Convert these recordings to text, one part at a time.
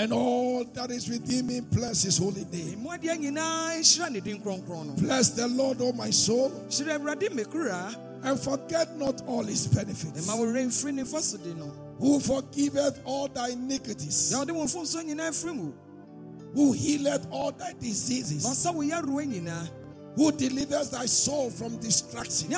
and all that is within me. Bless his holy name. mu adeɛ nyinaa nhyira ne din kronkron no. Bless the Lord, O my soul, hyerɛ awurade mekra and forget not all his benefits. ɛma wo werɛ mfiri ne mfɔsode no. Who forgiveth all thy iniquities, na ɔde wo mfomso nyinaa firi mu. Who healeth all thy diseases, ɔsa wo yaroa nyinaa who delivers thy soul from destruction,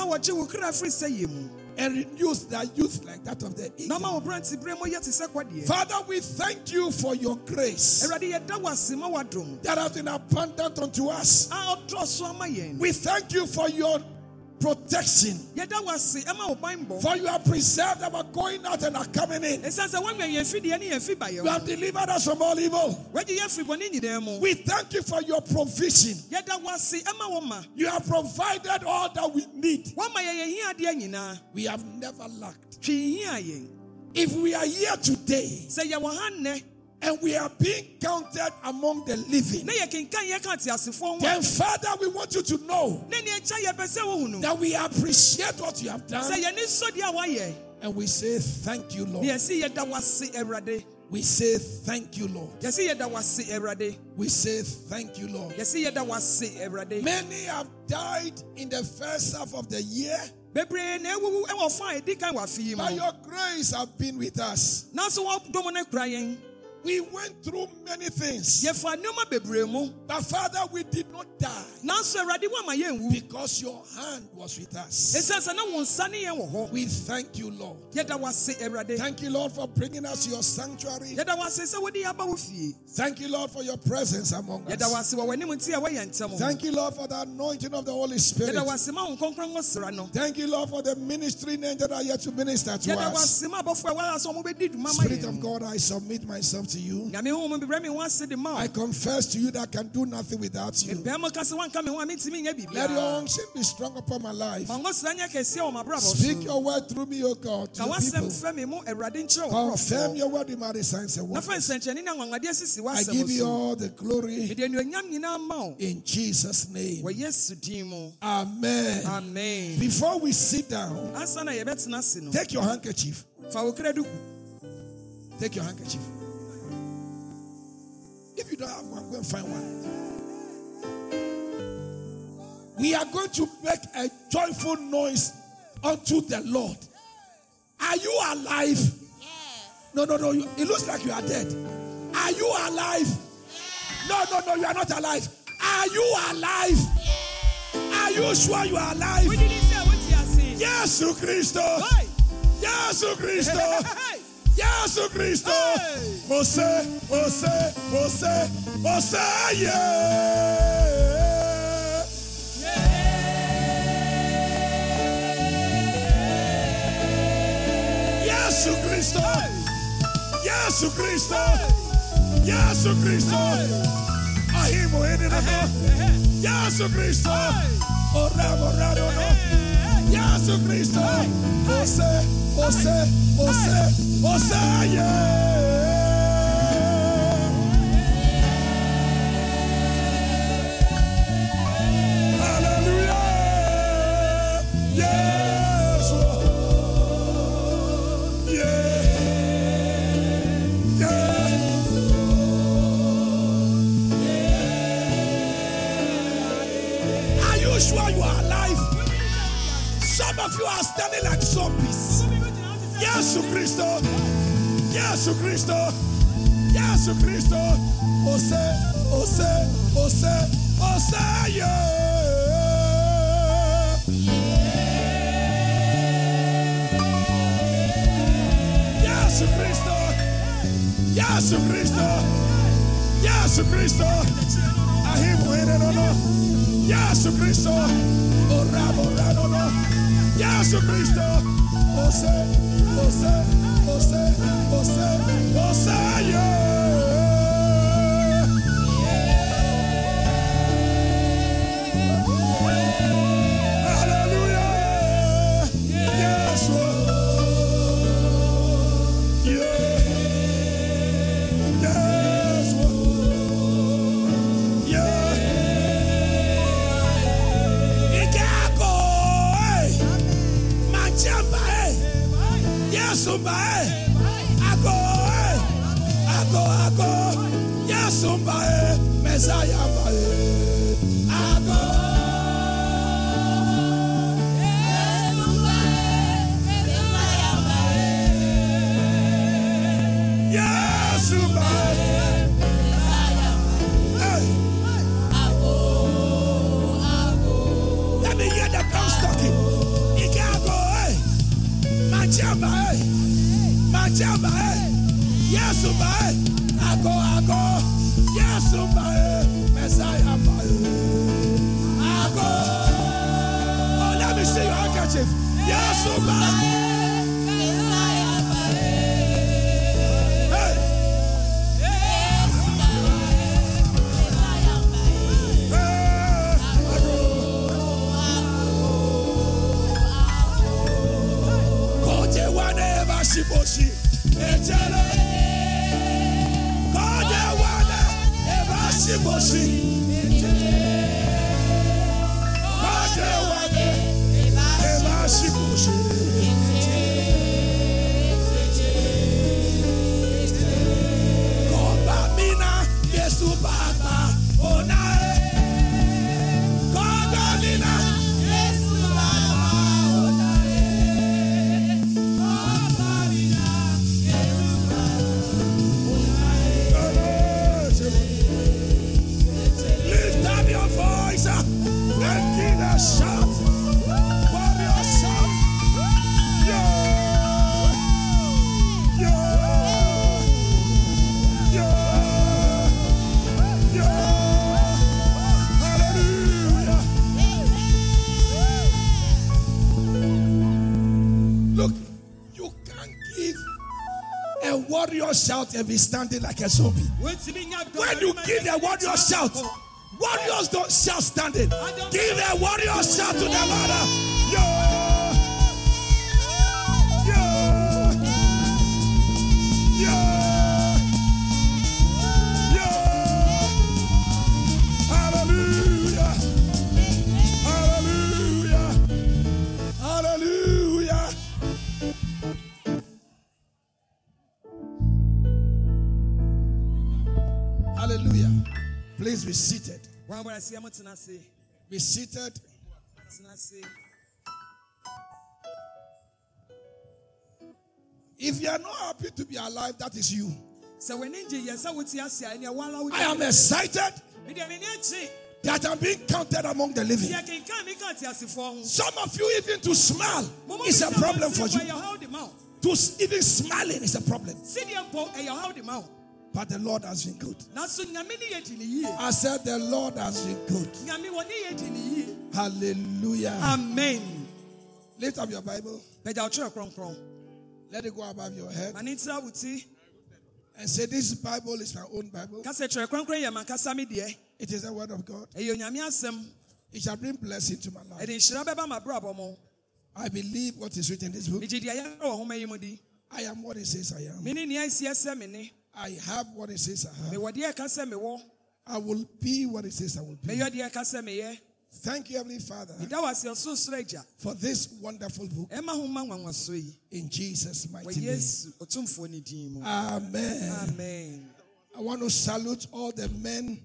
nea wɔgye wo kra firi sɛ yɛ mu and renews thy youth like that of the eagle. wo berante berɛ mu yɛ te sɛ kwadeɛ Father, we thank you for your grace awurade yɛda wo ase ma woadom that has been abundant unto us. a ɔdɔɔ so ama yɛn We thank you for your protection, yɛda wo ase ɛma wo banbɔ for you have preserved our going out and our coming in. ɛsiane sɛ woanwa yɛn fideɛ ne yɛn fi ba You have delivered us from all evil. wagye yɛ firi bɔne nyinaa mu We thank you for your provision. yɛda wo ase ɛma wo ma You have provided all that we need. woama yɛn yɛn hiadeɛ nyinaa We have never lacked. twe hia yɛn If we are here today sɛ yɛwɔ ha nnɛ and we are being counted among the living, na yɛkenkan yɛka teasefoɔ ho a then Father, we want you to know na ne akya yɛpɛ sɛ wohu no that we appreciate what you have done. Yɛne sɔdeɛ a woayɛ and we say thank you, Lord. yɛsi yɛda wo ase awurade We say thank you, Lord. yɛsi yɛda wo ase awurade We say thank you, Lord. yɛsi yɛda wo ase awurade Many have died in the first half of the year, bebree na awuwu wɔ fa a ɛdi kan wɔ afe yi mu. But your grace have been with us. Nanso wɔdom no kura yɛn We went through many things, yɛfa nneɛma bebree mu but Father, we did not die nanso awurade woama yɛnwu because your hand was with us. ɛsiane sɛ na wo nsa ne yɛn wɔ hɔ We thank you, Lord. yɛda wo ase awurade Thank you, Lord, for bringing us to your sanctuary. yɛda wo ase sɛ wode yɛaba wo fie Thank you, Lord, for your presence among us. ase wɔ w'anim nti a wɔyɛ ntɛm Thank you, Lord, for the anointing of the Holy Spirit. yɛda wo ase ma wo nkronkron ngo sra no Thank you, Lord, for the ministering angel that are yet to minister to us. ase ma abɔfoɔ a wɔyɛ sɛ wɔbɛdi dwuma ma Spirit of God, I submit myself to you. nyame ho mu bebrɛ me ho ase de ma I confess to you that I can do nothing without you. bɛrima ka sɛ woanka me ho a mentumi nyɛ Let your unction be strong upon my life. ma ngo sra nyɛ kɛseɛ wɔ m'abrabɔ Speak your word through me, O God, to people. fɛ me mu awurade nkyerɛ wo Confirm your word in my signs and wonders. nsɛnkyerɛnne ne anwanwadeɛ sisi I give you all the glory mede anuonyam nyinaa ma wo in Jesus' name. wɔ yesu din mu Amen. amen Before we sit down, ansa na yɛbɛtena ase no take your handkerchief. fa wo kra duku Take your handkerchief. If you don't have one, go and find one. We are going to make a joyful noise unto the Lord. Are you alive? No, no, no. you- It looks like you are dead. Are you alive? No, no, no. You are not alive. Are you alive? Are you sure you are alive? wodini sɛ wote ase Yesu Christo. Hey! Yesu Christo. Yesu Christo. Hey! Você, você, você, você, yeah. Yesu Christo. Yesu. Ahimo eninono. Yesu Christo. Oramo raro no. Yesu Christo. Você, você, você, você, yeah. Yesu Christo. Yesu Christo. Ose, ose, ose, ose, yeah. Yesu Christo. Yesu Christo. Yesu Christo. Ahimu ene no no. Yesu Christo. Oramo rano no. Yesu Christo. Ose, ose, ose, ose, ose, yeah. Hallelujah. Yasumba, eh. Ago, ago. Yasumba, eh. Messiah, eh. Ago. Oh, let me see your handkerchief. Yasumba. Hey. participa assim. Shout and be standing like a zombie. When you give a warrior shout, warriors don't shout standing. Give a warrior shout to the Lord. Be seated. If you are not happy to be alive, that is you. sɛ w'ani gye yɛ sɛ wote ase a ɛneɛ woala wo I am excited medeɛ m'ani agye that I'm being counted among the living. deɛ kenkan me ka teasefoɔ ho Some of you, even to smile is a problem for you. ɛyɛ ɔhaw de ma wo. To even smiling is a problem. Sɛdeɛ mpo ɛyɛ ɔhaw de ma wo. But the Lord has been good. nanso nyame ne yɛ di ne yie I said, The Lord has been good. nyame wɔ ne yɛ di ne yie Hallelujah. amen Lift up your Bible. pagya wotwerɛ kronkron Let it go above your head ma ne ntira wo ti and say, This Bible is my own Bible. ka sɛ twerɛ kronkron yɛ mankasa me deɛ It is the word of God. ɛyɛ onyame asɛm It shall bring blessing to my life. ɛde nhyira bɛba m'abrabɔ mu I believe what is written in this book. megye deɛ yɛrɛ wɔ homa yi mu di I am what it says I am. Me ne nea asiɛ sɛ me ne I have what it says I have. mewɔ deɛ ɛka sɛ mewɔ I will be what it says I will be. meyɛ deɛ ɛka sɛ meyɛ Thank you, Heavenly Father, meda wɔ ase ɔsorosoro agya for this wonderful book ɛma ho ma nwanwaso yi in Jesus' mighty name. yesu ɔtomfoɔ ne din mu Amen. amen I want to salute all the men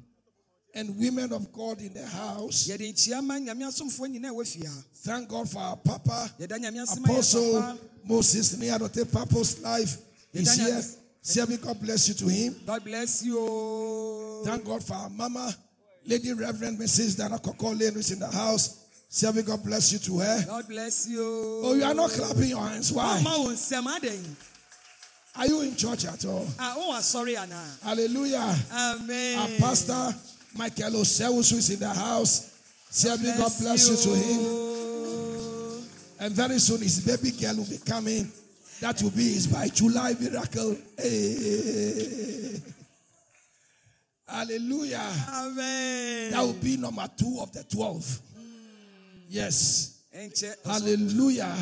and women of God in the house. yɛde nkyia ma nyame asomfoɔ nyinaa ɛwɔ fie ha Thank God for our Papa, yɛda nyame ase ma yɛ Apostle Moses Niadote Papa's life. He's here. Say, God bless you to him. god bless you Thank God for our Mama, Lady Reverend Mrs. Dana Kokole, who's in the house. May God bless you to her. god bless you Oh, you are not clapping your hands. Why? Oh, ma wo nsɛm adɛn Are you in church at all? Ah, oh, ah, a wowɔ asɔre anaa Hallelujah. amen Our pastor, Michael Osewus, who is in the house. May God bless you to him. And very soon his baby girl will be coming. That will be his by July miracle. Hey. Hallelujah. amen That will be number two of the 12. Yes. Hallelujah.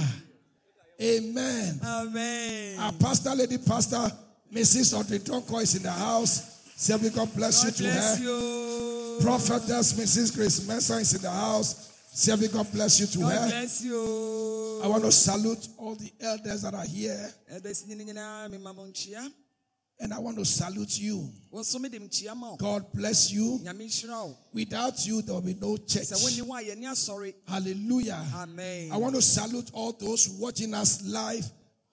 Amen. amen Our pastor, lady pastor, Mrs. Audrey Donko is in the house. Say, God bless you to bless her. you Prophetess Mrs. Grace Mensah is in the house. May God bless you to god her. bless you I want to salute all the elders that are here, ɛbɛsi ne nyinaa mema mo and I want to salute you. wo nso mede nkyia ma wo God bless you. Without you, there will be no church. sɛ wonni hɔ a yɛni asɔre Hallelujah. amen I want to salute all those watching us live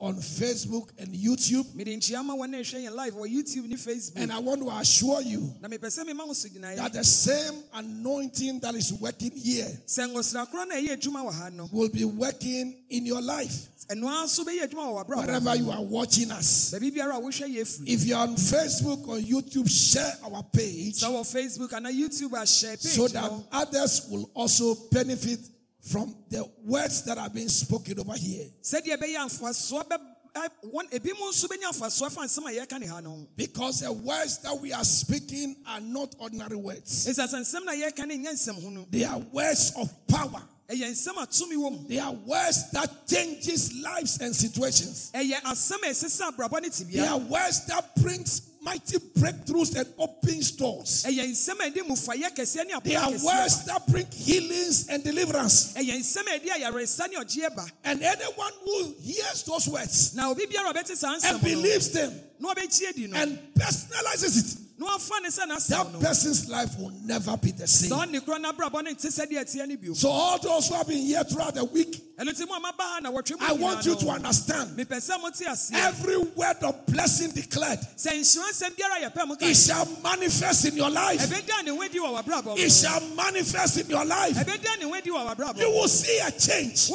on Facebook and YouTube. mede nkyia ma wɔn a ɛhwɛ yɛn live wɔ youtube ne facebook And I want to assure you na mepɛ sɛ mema wo so gyinaeɛ that the same anointing that is working here sɛ ngosra korɔ na ɛyɛ adwuma wɔ will be working in your life. ɛno ara nso bɛyɛ adwuma wɔ w'abrabɔ Wherever you are watching us. baabi biara a wohwɛ yɛ firi If you're on Facebook or YouTube, share our page sɛ wɔ facebook anaa youtube ahyɛ so that others will also benefit from the words that are being spoken over here. sɛdeɛ ɛbɛyɛ amfasoɔ bɛ ɛ- wɔn ebi mu nso bɛnya amfasoɔ fa nsɛm a yɛka ne ha no ho Because the words that we are speaking are not ordinary words. ɛsiane sɛ nsɛm na yɛka no nyɛ nsɛm ho no They are words of power. ɛyɛ nsɛm a tumi wɔ mu They are words that changes lives and situations. ɛyɛ asɛm a ɛsesa abrabɔ ne They are words that brings mighty breakthroughs and opens doors. ɛyɛ nsɛm a ɛde mufayɛ kɛseɛ ne They are words that bring healings and deliverance. ɛyɛ nsɛm a ɛde ayaresa ne ɔgyeɛ ba And anyone who hears those words na obi biara a ɔbɛte and believes them na ɔbɛkyie di and personalizes it, na ɔfa ne sɛ n'asɛm that person's life will never be the same. saa ɔne korɔ n'abrabɔ ne nte sɛ deɛ ɛteɛ ne bio So, all those who have been here throughout the week, ɛno nti mu a maba ha na wɔtwe mu I want you to understand mote aseɛ every word of blessing declared, sɛ nhyira nsɛm biara a yɛpɛ mo ka it shall manifest in your life. ɛbɛda ne ho adi wɔ w'abrabɔ It shall manifest in your life. ɛbɛda ne ho adi wɔ w'abrabɔ You will see a change.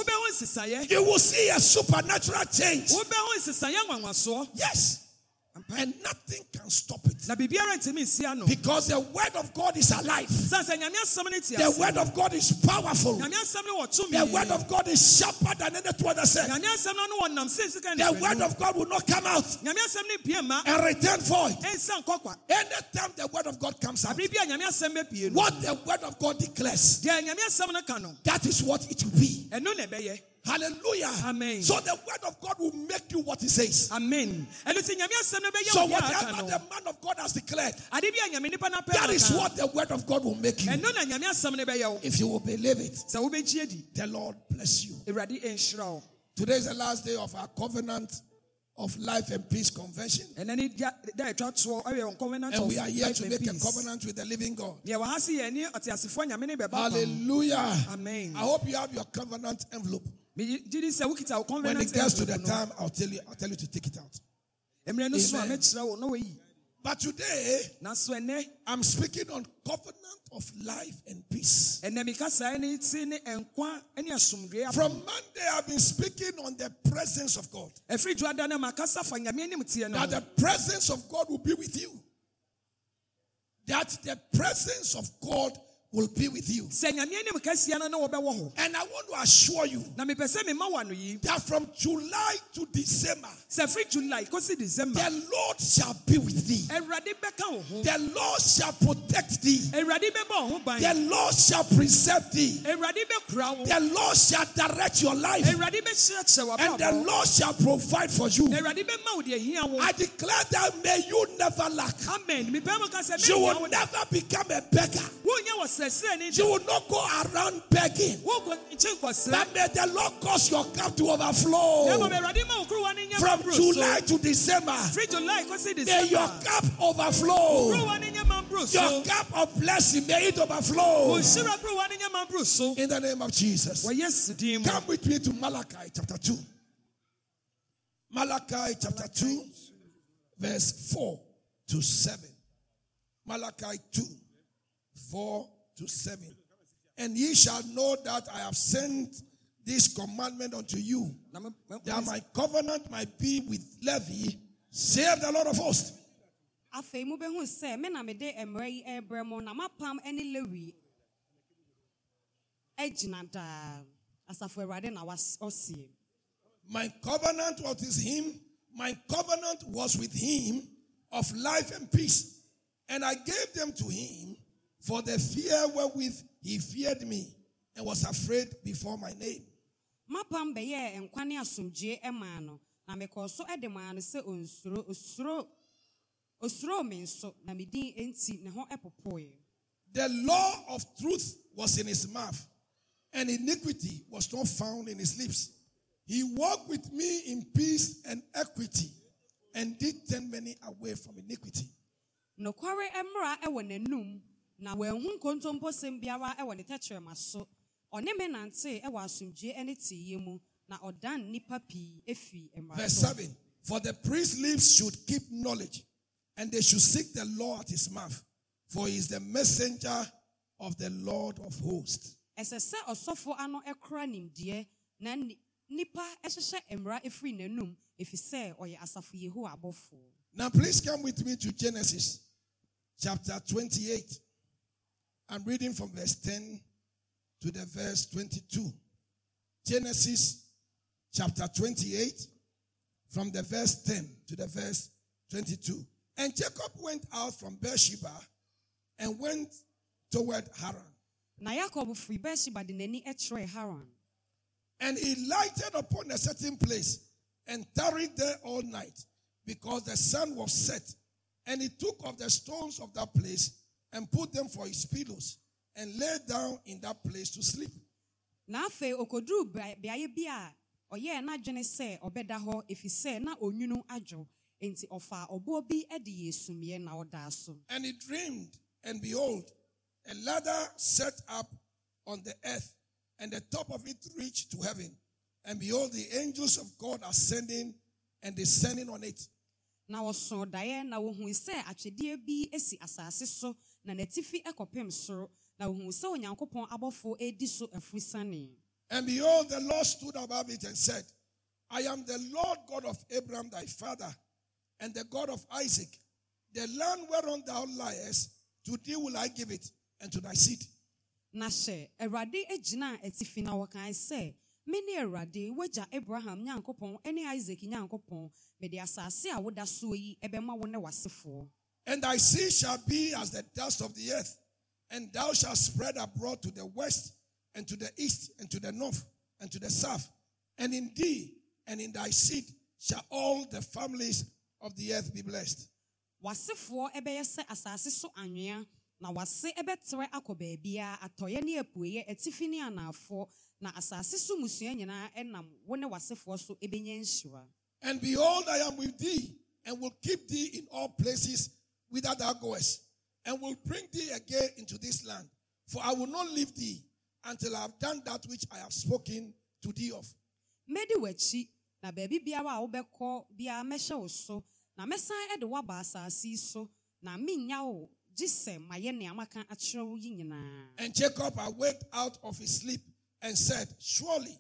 You will see a supernatural change. wobɛho nsesaeɛ nwanwasoɔ Yes. And nothing can stop it. na biribiara ntumi nsia no Because the word of God is alive. sane sɛ nyame asɛm no te The word of God is powerful. nyame asɛm no wɔ The word of God is sharper than any two other said. nyame asɛm no no wɔnam sɛ sika ne The word of God will not come out nyame asɛm no pie ma and return void. Anytime the word of God comes out, abere bi a nyame asɛm bɛpie no what the word of God declares, deɛ nyame asɛm no ka no that is what it will be. Ɛno na ɛbɛyɛ Hallelujah. Amen. So the word of God will make you what he says. amen ɛno nti nyame asɛm no bɛyɛ So wo deɛ aka whatever the man of God has declared, ade bi a nyame nipa no apɛ that is what the word of God will make you. ɛno na nyame asɛm no bɛyɛ wo If you will believe it, sɛ wobɛgyie di the Lord bless you. awurade ɛnhyira wo Today is the last day of our covenant of life and peace convention. ɛnɛ ne da da ɛtwa toɔ ɛyɛ wɔn covenant And we are here to and make a covenant with the living God. deɛ wɔ ha se yɛ ne ɔteasefoɔ nyame ne bɛba pam Hallelujah. Amen. I hope you have your covenant envelope. megye di sɛ wokita wo When it gets to the time, I'll tell you, I'll tell you to take it out. mmerɛ no so a Amen. Mɛkyerɛ wo na wayi But today, I'm speaking on covenant of life and peace. ɛnɛ meka saa ne ti ne nkwa ne asomdwoe From Monday, I've been speaking on the presence of God. ɛfiri dwoada no makasa fa nyame anim teɛ no That the presence of God will be with you. That the presence of God will be with you. sɛ nyame anim kasia no na wɔbɛwɔ hɔ And I want to assure you na mepɛ sɛ mema wo ano yi that from July to December, sɛ firi july kɔsi december the Lord shall be with thee. awurade bɛka wo ho The Lord shall protect thee. awurade bɛbɔ wo ho The Lord shall preserve thee. awurade bɛkura wo The Lord shall direct your life. And the Lord shall provide for you. na awurade bɛma wo deɛ hia wo I declare that may you never lack. amen mepɛ mu ka sɛ You will never become a beggar. Wonyɛ wɔ srɛsrɛ ne You will not go around begging. wonkɔ nkye nkɔsrɛ But may the Lord cause your cup to overflow. awurade ma wo kuruwa no nyɛ From July to December, firi july kɔsi may your cup overflow. kuruwa no nyɛ mamboro so Your cup of blessing, may it overflow. nhyira kuruwa no nyɛ mamboro so In the name of Jesus. wɔ yesu din mu Come with me to Malachi chapter 2. Malachi chapter 2, verse 4 to 7. Malachi 2, 4 to 7. And ye shall know that I have sent this commandment unto you, Na me- me- that my covenant might be with Levi, save the Lord of hosts. afei mobɛhu sɛ me na mede mmara yi ɛrebrɛ mo na mapam ne lewi agyina daa asafo awurade na was- ɔseɛ My covenant was with him. My covenant was with him of life and peace. And I gave them to him for the fear wherewith he feared me and was afraid before my name. mapam bɛyɛɛ nkwa ne asomdwoe maa no na mekɔɔ so de maa no sɛ ɔnsuro osuro osuroo me nso na me din enti ne ho popoeɛ The law of truth was in his mouth, and iniquity was not found in his lips. He walked with me in peace and equity and did turn many away from iniquity. nokware mmara wɔ n'anum na wanhu nkontomposɛm biara wɔ ne tɛkyerɛma so ɔne me nante wɔ asomdwoe ne teeɛ mu na ɔdan nnipa pii mmara Verse 7 For the priest's lips should keep knowledge, and they should seek the law at his mouth, for he is the messenger of the Lord of hosts. ɛsɛ sɛ ɔsɔfo ano kora nimdeɛ na nnipa hyehyɛ mmara n'anum ɛfiri sɛ ɔyɛ asafo yehowa abɔfoɔ Now, please come with me to Genesis chapter 28. I'm reading from verse 10 to the verse 22. Genesis chapter 28, from the verse 10 to the verse 22. And Jacob went out from Beersheba and went toward Haran. na yakob firi beersheba de n'ani kyerɛɛ haran And he lighted upon a certain place and tarried there all night because the sun was set. And he took of the stones of that place and put them for his pillows and lay down in that place to sleep. na afei okoduru beaeɛ bi a ɔyɛɛ n'adwene sɛ ɔbɛda hɔ ɛfiri sɛ na onwunu adwo enti ɔfaa ɔboɔ bi de yɛ sumiɛ na ɔdaa so And he dreamed, and behold, a ladder set up on the earth, and the top of it reached to heaven. And behold, the angels of God ascending and descending on it. na wɔsoo daeɛ na wohuu sɛ atwedeɛ bi si asase so na n'atifi kɔpem soro na wohuu sɛ onyankopɔn abɔfoɔ redi so afurusane And behold, the Lord stood above it and said, I am the Lord God of Abraham thy father, and the God of Isaac. The land whereon thou liest, to thee will I give it, and to thy seed. na hyɛ awurade gyinaa atifi na wɔkae sɛ mene awurade wagya abraham nyankopɔn ne isak nyankopɔn mede asase a woda soɔ yi bɛma wo ne w'asefoɔ And thy seed shall be as the dust of the earth, and thou shalt spread abroad to the west, and to the east, and to the north, and to the south. And in thee and in thy seed shall all the families of the earth be blessed. w'asefoɔ bɛyɛ sɛ asase so anwea na w'ase bɛtrɛ akɔ baabiara atɔeɛ ne apueɛ atifi ne anafoɔ na asase so mmusua nyinaa nam wo ne w'asefoɔ so nhyira And behold, I am with thee, and will keep thee in all places whither thou goest, and will bring thee again into this land. For I will not leave thee until I have done that which I have spoken to thee of. w'akyi na baabi biara a wobɛkɔ biara mɛhyɛ wo so na mɛsan de woaba asase yi so na mennya wo gye sɛ mayɛ nea maka akyerɛ wo yi nyinaa And Jacob awaked out of his sleep and said, Surely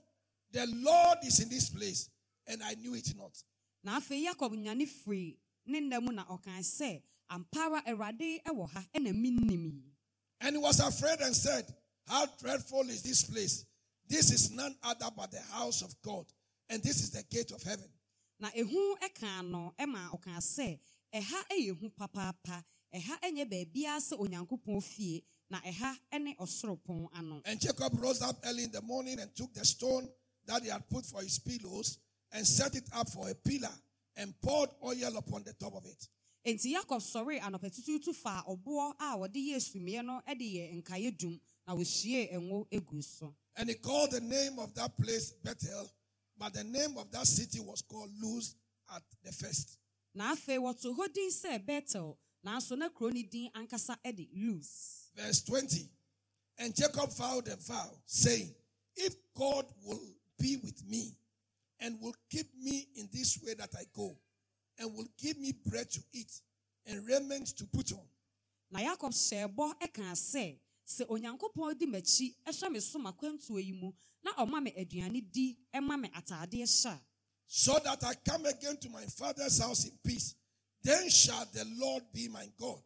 the Lord is in this place, and I knew it not. na afei yakob nyane firi ne nna mu na ɔkae sɛ ampa ara awurade ha ɛna mennim And he was afraid and said, How dreadful is this place! This is none other but the house of God, and this is the gate of heaven. na ehu kaa no ma ɔkaa sɛ ɛha yɛ papaapa ɛha nyɛ baabiara sɛ onyankopɔn fie na ɛha ne ɔsoro pon ano And Jacob rose up early in the morning and took the stone that he had put for his pillows and set it up for a pillar and poured oil upon the top of it. Enti yakob sɔree anɔpɛtutuutu faa ɔboɔ a wɔde yɛɛ sumiɛ no de yɛ nkaeɛ dum na wɔhyiee ngo egu so And he called the name of that place Bethel, but the name of that city was called Luz at the first. na afei wɔto hɔ din sɛ betel nanso na kuro no din ankasa de lus Verse 20. And Jacob vowed a vow, saying, If God will be with me and will keep me in this way that I go, and will give me bread to eat and raiment to put on, na yakob hyɛɛ bɔ kaa sɛ sɛ onyankopɔn di m'akyi hyɛ me so makwantuo yi mu na ɔma me aduane di ma me atadeɛ hyɛ a so that I come again to my father's house in peace, then shall the Lord be my God.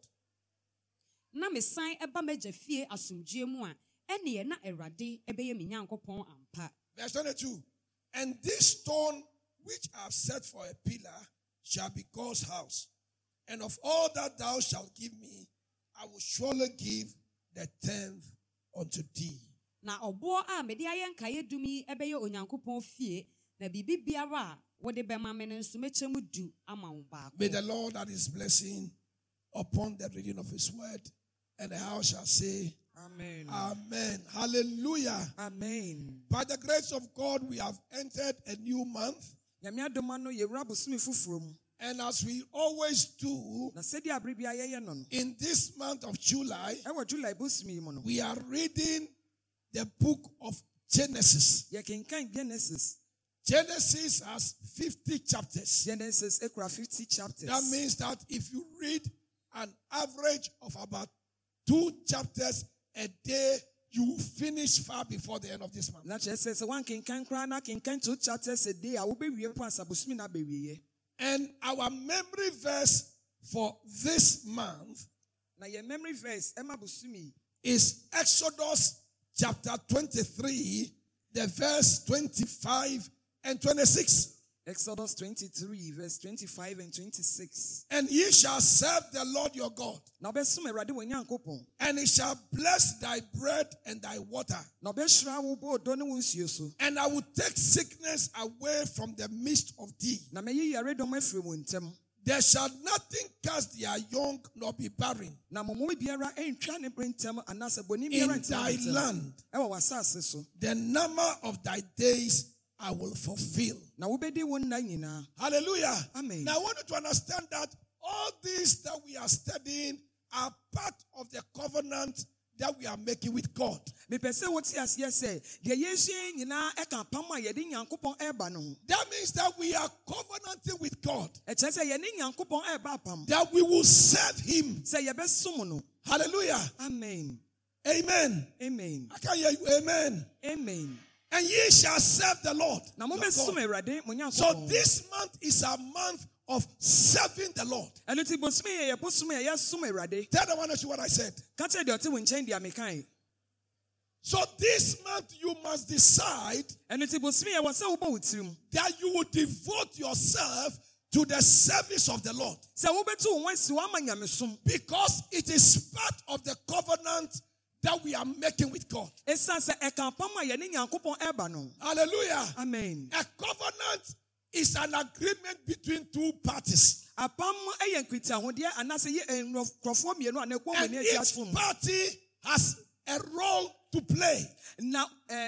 na mesan ba m'agya fie asomdwoe mu a ɛneɛ na awurade bɛyɛ me nyankopɔn ampa Verse 22. And this stone which I have set for a pillar shall be God's house. And of all that thou shalt give me, I will surely give the tenth unto thee. na ɔboɔ a mede ayɛ nkaeɛ dum yi bɛyɛ onyankopɔn fie na biribi biara a wode bɛma me no nso mɛkyɛ mu du ama wo baako May the Lord add his blessing upon the reading of his word. And the house shall say, amen Amen. Hallelujah. amen By the grace of God, we have entered a new month. Nyame adoma no yɛwura bosome foforɔ mu And as we always do na sɛdeɛ abere bia yɛyɛ no no in this month of July, ɛwɔ july bosome yi mu no we are reading the book of Genesis. genesis Genesis has 50 chapters. genesis ekura 50 chapters That means that if you read an average of about two chapters a day, you will finish far before the end of this month. na kyerɛ sɛ sɛ woankenkan koraa na kenkan two chapters a day a wobɛwie po ansa bosome no abɛwieɛ And our memory verse for this month na yɛ memory verse is Exodus chapter 23, the verse 25 and 26. Exodus 23 verse 25 and 26 And ye shall serve the Lord your God, na wobɛsom awurade wɔ nyankopɔn and he shall bless thy bread and thy water. na ɔbɛhyira wo bɔɔdɔ ne wo nsuo so And I will take sickness away from the midst of thee. na mɛyi yaredɔm afiri wo ntam There shall nothing cast their young nor be barren na mmɔmɔ biara ɛntwa ne bere ntam anaasɛ bɔne in thy land. ɛwɔ w'asase so The number of thy days I will fulfill. na wobɛdi wo nna nyinaa Hallelujah. Amen. Now I want you to understand that all these that we are studying are part of the covenant that we are making with God. mepɛ sɛ wote aseɛ sɛ deɛ yɛsua nyinaa ɛka apam a yɛde nyankopɔn ɛreba no ho That means that we are covenanting with God, ɛkyerɛ sɛ yɛne nyankopɔn ɛreba apam that we will serve Him. sɛ yɛbɛsom no Hallelujah. amen Amen. amen I can hear you. Amen. amen And ye shall serve the Lord. So this month is a month of serving the Lord. ɛno nti bosome yɛ yɛbosom a yɛsom awurade Tell the one else what I said. ka kyerɛ deɛ ɔte wo nkyɛn deɛ mekae So this month you must decide ɛno nti bosome yɛ wɔ sɛ wobɔ wo tirim that you will devote yourself to the service of the Lord sɛ wobɛtu wo ho asi wama nyamesom because it is part of the covenant that we are making with God. ɛsiane sɛ ɛka apam a yɛne nyankopɔn ɛreba no Hallelujah. amen A covenant is an agreement between two parties. apam yɛ nkitahodeɛ anaasɛ yɛ nkurɔfoɔ mmienu a And each party has a role to play. na fa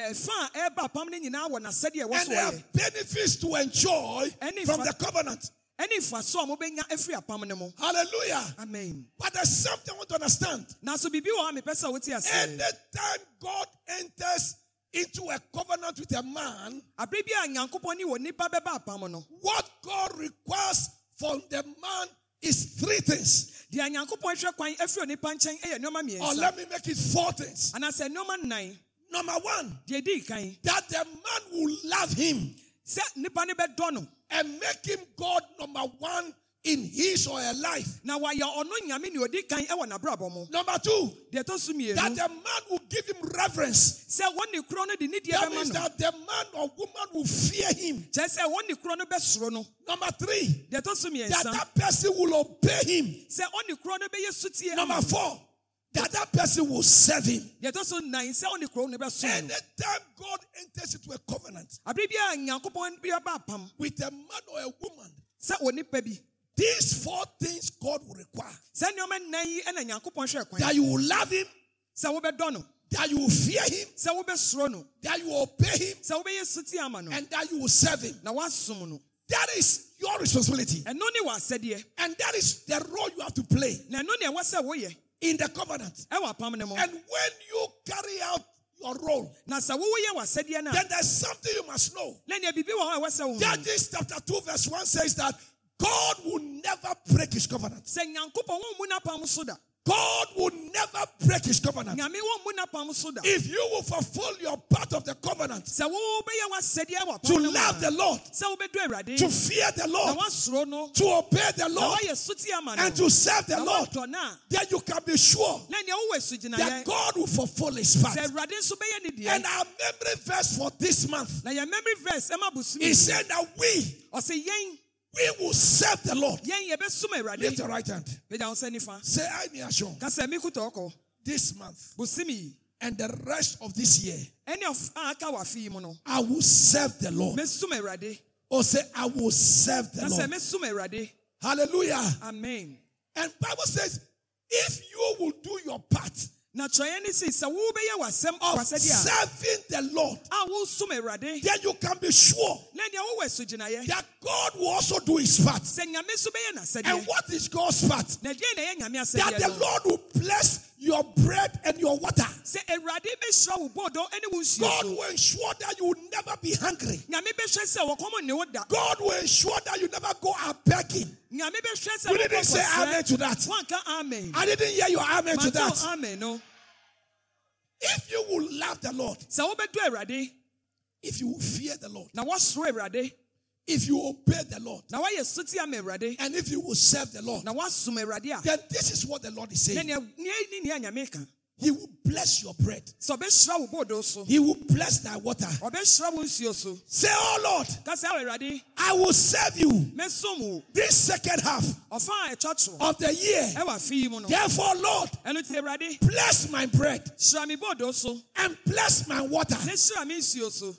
a ɛreba apam no nyinaa wɔ n'asɛdeɛ ɛwɔ And they have benefits to enjoy from the covenant. Ɛne mfaso a mobɛnya afiri apam no mu Hallelujah. amen But there's something I want to understand. nanso biribi wɔ ha mepɛ sɛ wote ase Anytime God enters into a covenant with a man, abere bi a nyankopɔn ne wɔ nipa bɛba apam no what God requires from the man is three things. deɛ nyankopɔn hwɛ kwan afiri onipa nkyɛn yɛ nneɛma Or mmiɛnsa oh, let me make it four things. anaasɛ nneɛma nnan Number one, deɛ di kan that the man will love him sɛ nipa no bɛdɔ no and make him God number one in his or her life. na wayɛ ɔno nyame ne odi kan wɔ n'abrabɔ mu Number two, deɛ ɛtɔ so that the man will give him reverence. sɛ wɔn ne korɔ no de ne That means that the man or woman will fear him. kyerɛ sɛ wɔn ne korɔ no bɛsoro no Number three, deɛ ɛtɔ so that that person will obey him. sɛ wɔn ne korɔ no bɛyɛ sutie Number four, that that person will serve him. deɛ ɛtɔ so nnan sɛ wɔn ne korɔ no bɛsom no Anytime God enters into a covenant abere bi a nyankopɔn bi aba apam with a man or a woman, sɛ onipa bi. these four things God will require. Sɛ nneɛma nnan yi ɛna nyankopɔn hwɛ kwan that you will love him, that you will fear him, that you will obey him, sɛ wobɛyɛ sutie and that you will serve him. That is your responsibility. ɛno ne w'asɛdeɛ And that is the role you have to play na ɛno ne ɛwɔ sɛ woyɛ in the covenant. ɛwɔ apam no mu And when you carry out your role, na sɛ wowoyɛ w'asɛdeɛ no a then there's something you must know. na nea biribi wɔ hɔ a ɛwɔ sɛ wo hu. Judges chapter 2, verse 1 says that God will never break his covenant. Sɛ nyankopɔn wommu n'apam so da God will never break his covenant. nyame wommu n'apam so da If you will fulfill your part of the covenant sɛ wobɛyɛ w'asɛdeɛ wɔ to apam no mu love the Lord, sɛ wobɛdu awurade to fear the Lord, to obey the Lord, woayɛ sutie ama no and to serve the Lord, woadɔ no a then you can be sure na nea wowɔ that God will fulfill his part. sɛ awurade nso bɛyɛ And our memory verse for this month na yɛn memory verse ɛma bosom is saying that we we will serve the Lord. Lift your right hand. pagya wo sɛ nifa Say, I me assure ka sɛ this month and the rest of this year, ɛne ɔf- a aka wɔ afe yi mu no I will serve the Lord. Or oh, say, I will serve the Lord. Hallelujah. amen. And Bible says, if you will do your part, na kyerɛeɛ ne se sɛ of serving the Lord, a then you can be sure na nea wowɔ asugyinaeɛ that God will also do his part. sɛ nyame so bɛyɛ And what is God's part? na deɛn na ɛyɛ nyame That the Lord will bless your bread and your water. sɛ awurade bɛhyira wo bɔɔdɔ ne wo nsuo God will ensure that you will never be hungry. nyame bɛhwɛ sɛ wɔkɔm ne wo da God will ensure that you never go out begging. nyame bɛhwɛ sɛ You didn't say amen to that. amen I didn't hear your amen to that. amen no If you will love the Lord, sɛ wobɛdɔ awurade if you fear the Lord, na woasoro awurade. If you obey the Lord, na woayɛ sote ama awurade. And if you will serve the Lord, now woasom awurade a. Then this is what the Lord is saying. nea nea ni nea nyame ka. He will bless your bread. sɛ ɔbɛhyira wo bɔɔdɔ so. He will bless thy water. ɔbɛhyira wo nsuo so. Say, Oh Lord, ka sɛ wo awurade I will serve you this second half ɔfa a ɛtwa of the year. ɛwɔ afe yi mu no. Therefore, Lord, ɛno nti awurade bless my bread hyira me bɔɔdɔ so. and bless my water. na hyira me nsuo so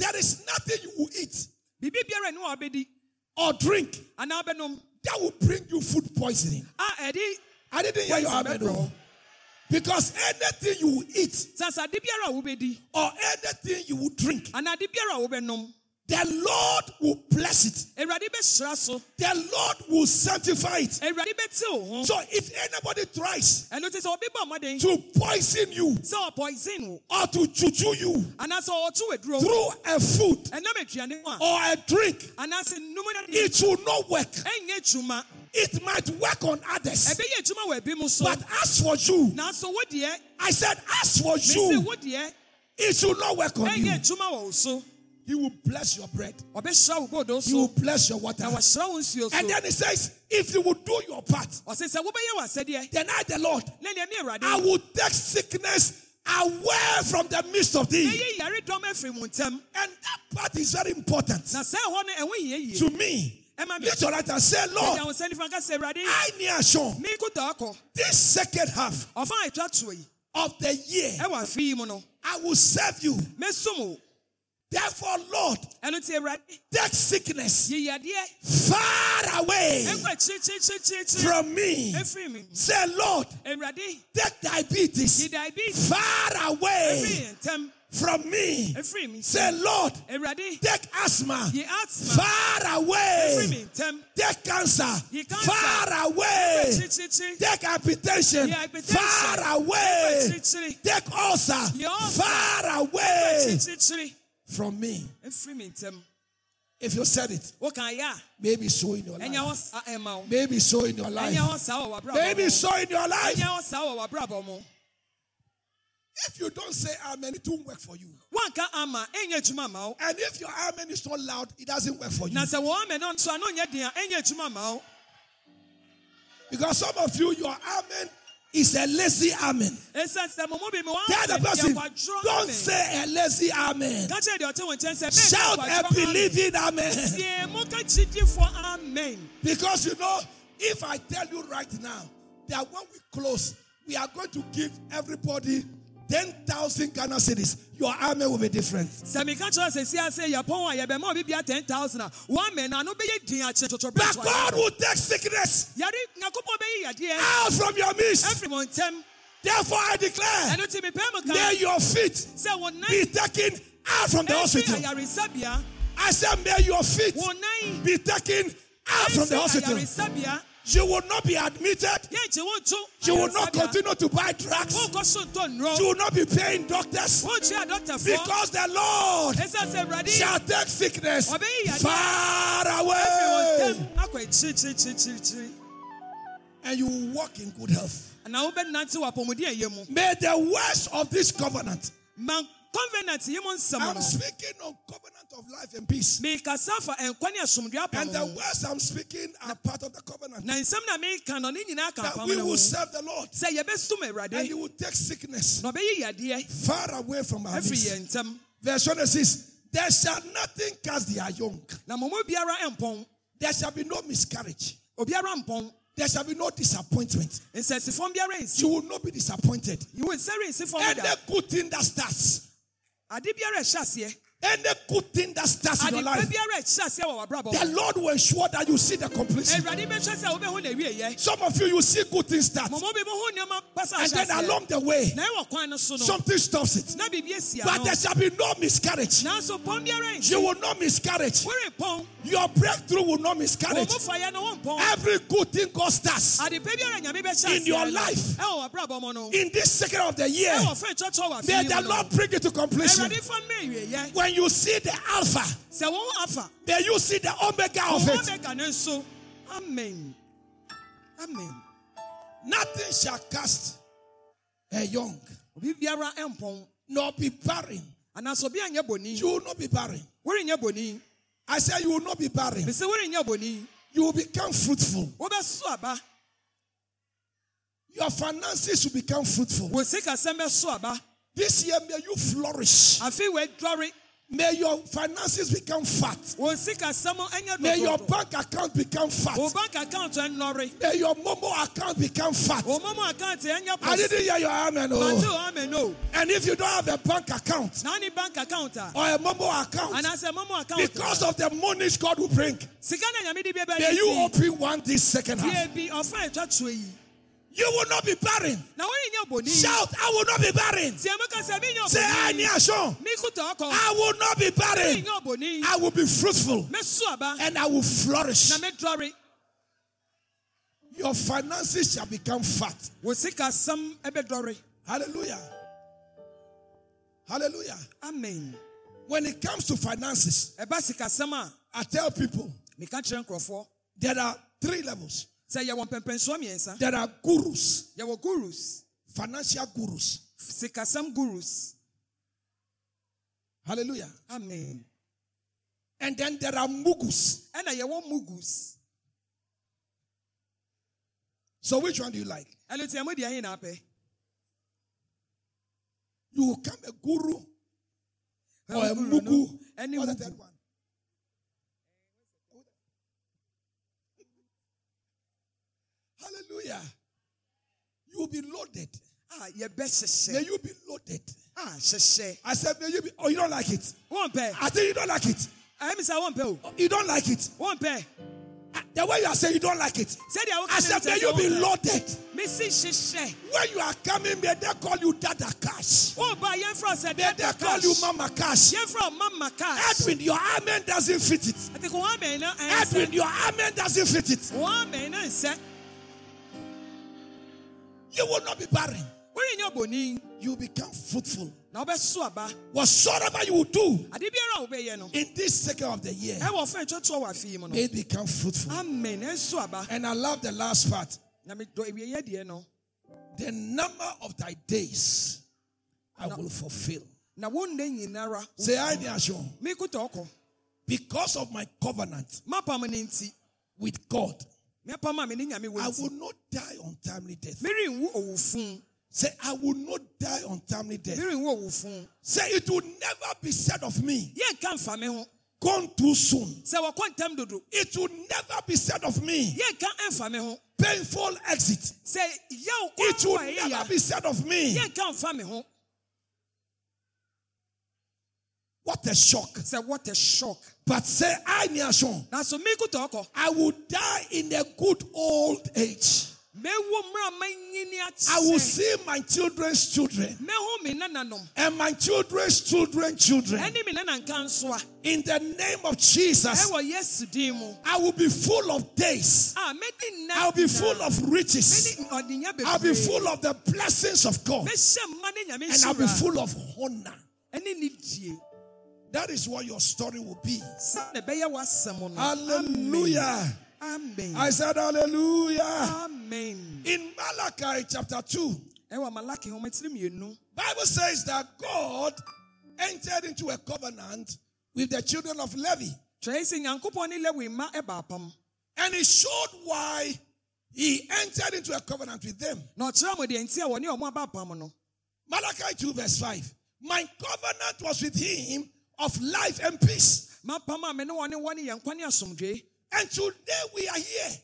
There is nothing you will eat biribi biara ne wɔ wobɛdi or drink that will bring you food poisoning. I didn't hear your Poison amen. bɛbrɛ no. wo. Oh. Because anything you will eat sɛ asade biara a wobɛdi or anything you will drink, anaa ade biara a wobɛnom the Lord will bless it. awurade bɛhyira so The Lord will sanctify it. awurade bɛte wo ho So if anybody tries ɛno nti sɛ ɔbɛbɔ mmɔden to poison you sɛ ɔpoison wo or to juju you anaasɛ ɔto aduro through a food ɛnam aduane ho a or a drink, anaasɛ nnum no de it will not work. It might work on others. ɛbɛyɛ adwuma wɔ ebi mu so But as for you, nanso wo deɛ I said, as for you, it should not work on you. Ɛnyɛ adwuma wɔ wo so He will bless your bread. ɔbɛhyira wo bɔɔdɔ He will bless your water. na wahyira wo And then he says, if you will do your part, ɔse sɛ wobɛyɛ w'asɛdeɛ then I, the Lord, na nea me awurade I will take sickness away from the midst of thee. ɛyɛ yaredɔm afiri mu ntam And that part is very important. Na sɛ ɛhɔ no ɛho hia yie to me. Lift your right and say, Lord, wo sɛ nifa ka sɛ awurade I near akɔ this second half ɔfa a ɛtwa toɔ of the year, ɛwɔ afe yi mu no I will serve you. Therefore, Lord, take sickness far away from me. Say, Lord, take diabetes far away from me. Say, Lord, take asthma far away. Take cancer far away. Take hypertension far away. Take ulcer far away from me. ɛfiri me ntam If you said it, woka yɛ a maybe so in your life. hɔ saa ɛma wo Maybe so in your life. hɔ saa wɔ w'abrabɔ Maybe so in your life. ɛnyɛ hɔ saa wɔ w'abrabɔ mu If you don't say amen, it won't work for you. wanka ama ɛnyɛ adwuma ma And if your amen is not loud, it doesn't work for you. na sɛ wɔn amɛ no nso ano nyɛ den a ɛnyɛ adwuma ma wo Because some of you, your amen is a lazy amen. ɛsɛ sɛ mo mu bi mi Tell the person, don't say a lazy amen. ka kyerɛ deɛ ɔte wɔn nkyɛn sɛ Shout a believing amen. tie mo ka amen Because you know, if I tell you right now that when we close, we are going to give everybody 10,000 Ghana cedis, your army will be different. sɛ mi ka kyerɛ sɛ si ase yɛ pɔn a yɛbɛn ma obi bia ten thousand. A wɔn amɛ na ano bɛyɛ din akyɛ tɔtɔ But God will take sickness yari nyakubɔ bɛyi yadeɛ out from your midst. ɛfiri wɔn ntɛm Therefore, I declare, ɛno ti mi pɛn mu may your feet be taken out from the hospital. I said, may your feet be taken out from the hospital. You will not be admitted. yɛn nkye wɔn to You will not continue to buy drugs. wɔn kɔ so ntɔ nnuro You will not be paying doctors. wɔn kyerɛ dɔkitafoɔ Because the Lord ɛsɛ sɛ awurade shall take sickness far away. akyirikyirikyirikyiri And you will walk in good health. na wobɛnante wɔ apɔmuden ɛyɛ mu May the words of this covenant, ma convenant yi mu nsɛm I'm speaking on covenant of life and peace. mekasa fa nkwa ne asomdwe And the words I'm speaking are part of the covenant. na nsɛm na meka no ne nyinaa ka That we will serve the Lord. And He will take sickness na ɔbɛyi yadeɛ far away from our yɛn ntam Verse 1 says, There shall nothing cast their young. na mɔmɔ biara There shall be no miscarriage. obiara There shall be no disappointment. nsɛsifɔm biara nsi You will not be disappointed. You will Any good thing that starts, ade biara ɛhyɛ aseɛ Any good thing that starts in your life, biara ɛhyɛ aseɛ wɔ w'abrabɔ the Lord will ensure that you see the completion. awurade bɛhwɛ sɛ wobɛhu na awieyɛ Some of you, you see good things start, mɔmɔ bi mohu nneɛma pasa and then along the way, na ɛwɔ kwan no so no something stops it. na biribi asia But there shall be no miscarriage. nanso pɔn biara nsi You will not miscarriage. Your breakthrough will not miscarriage. mu fa yɛ no wɔmpɔn Every good thing God starts adepa biara nyame bɛhyɛ In your life. ɛwɔ w'abrabɔ mu no in this second of the year. ɛwɔ fɛn kyɔkyɔ May the Lord bring it to completion. awurade fa mmɛ awieyɛ When you see the Alpha, sɛ wɔn afa may you see the Omega of it. bɛka ne nso amen amen Nothing shall cast a young, obi biara ɛmpɔn nor be barren. anaasɛ obi You will not be barren. worenyɛ bɔni I say you will not be barren. mesɛ worenyɛ bɔni You will become fruitful. wobɛso aba Your finances will become fruitful. wɔ sikasɛm bɛso aba This year, may you flourish. afei wɔadwɔre May your finances become fat. wɔ sikasɛm ɛnyɛ May your bank account become fat. wɔ bank account ɛnnɔre May your Momo account become fat. wɔ mɔmɔ account ɛnyɛ I didn't hear your amen. Oh. o amen o And if you don't have a bank account na ne bank account ah? or a Momo account, anaasɛ mɔmɔ account because ah? of the monies God will bring, sika na nyame de may you open one this second half. You will not be barren. Shout, I will not be barren. tiɛ mɛka sɛ menyɛ Say, I bɔni need a song. mekuta ɔkɔ I will not be barren. I will be fruitful and I will flourish. Your finances shall become fat. wɔ sikasɛm ɛbɛdɔre Hallelujah. Hallelujah. amen When it comes to finances, ɛba sikasɛm a I tell people meka kyerɛ nkurɔfoɔ there are three levels. Yɛwɔ mpɛmpɛnsoɔ mmiɛnsa There are gurus, gurus financial gurus. sikasɛm gurus Hallelujah. amen And then there are mugus. ɛna yɛwɔ mugus So which one do you like? ɛno nti ɛmo deɛ ahe na apɛ You will come a guru or a mugu. ɛne What's the third one? Hallelujah. You will be loaded. a May yɛbɛhyehyɛ you be loaded. a hyehyɛ I said, may you be. Oh, you don't like it. wɔmpɛ I think you don't like it. ɛmi sɛ wɔmpɛ o You don't like it. wɔmpɛ Ah, The way you are saying you don't like it. I said, may you be loaded. When you are coming, may they call you Dada Cash. sɛ May they call you Mama Cash. yɛmfrɛ mama cash Edwin, your amen doesn't fit it. ɛti ko wɔn amɛn Edwin, your amen doesn't fit it. You will not be barren. You become fruitful. na wɔbɛso aba Whatsoever you will do ade biara a wɔbɛyɛ no in this second of the year, ɛwɔ fɛn twɛtoɔ wɔ afei mu no may it become fruitful. amen And I love the last part. na medɔ ewieyɛ deɛ no The number of thy days I will fulfill. na wɔn nne nyinara Say, I assure. mekuta ɔkɔ Because of my covenant with God, mepam a me ne nyame wɔ I will not die untimely death. Say, I will not die untimely death. Say, it will never be said of me, yɛnka mfa me ho gone too soon. sɛ wɔkɔ ntɛm dodo It will never be said of me, yɛnka mfa me ho painful exit. yaw It will never be said of me. yɛnka mfa me ho What a shock. Say, what a shock But say, I Niashon, na so mekuta ɔkɔ I will die in a good old age. Mewo mmra manyini I will see my children's children mɛho me nananom and my children's children's children. ɛne me nana nka nsoa In the name of Jesus, ɛwɔ yesu din mu I will be full of days. a mɛdi nna I'll be full of riches. I'll be full of the blessings of God. mɛhyɛ mma ne nyame And I'll be full of honor. ɛne ne die That is what your story will be. sɛ na ɛbɛyɛ w'asɛm no Hallelujah. Amen I said hallelujah. amen In Malachi chapter 2, ɛwɔ malaki homa tiri mmienu Bible says that God entered into a covenant with the children of Levi. twɛɛ sɛ nyankopɔn ne lewi mma ɛba apam And he showed why he entered into a covenant with them. na ɔkyerɛ mo deɛ nti a wɔne ɔmo aba apam no Malachi 2, verse 5. My covenant was with him of life and peace. And today we are here.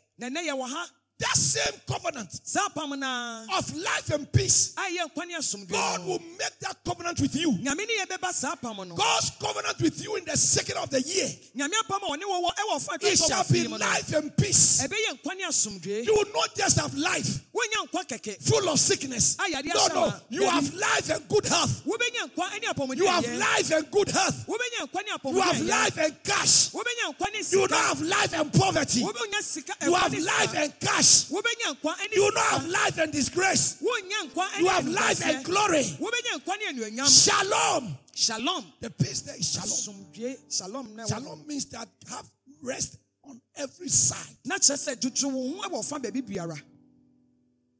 Na ɛnɛ yɛwɔ ha that same covenant saa apam na of life and peace, a ɛyɛ nkwa God will make that covenant with you. nyame ne yɛbɛba saa apam no God's covenant with you in the second of the year. nyame apam a ɔne wɔwɔ It shall be life and peace. ɛbɛyɛ nkwa ne asomdwe You will not just have life wonya nkwa kɛkɛ full of sickness. No, no. You have life and good health. wobɛnya nkwa ne apɔmuden You have life and good health. wobɛnya nkwa ne You have life and cash. wobɛnya nkwa ne You don't have life and poverty. You have life and cash. You don't have life and disgrace. You have life and glory. wobɛnya nkwa ne anuonyam Shalom. shalom The peace there is shalom. shalom Shalom means that have rest on every side. na kyerɛ sɛ dwodwo wo ho wɔ fa baabi biara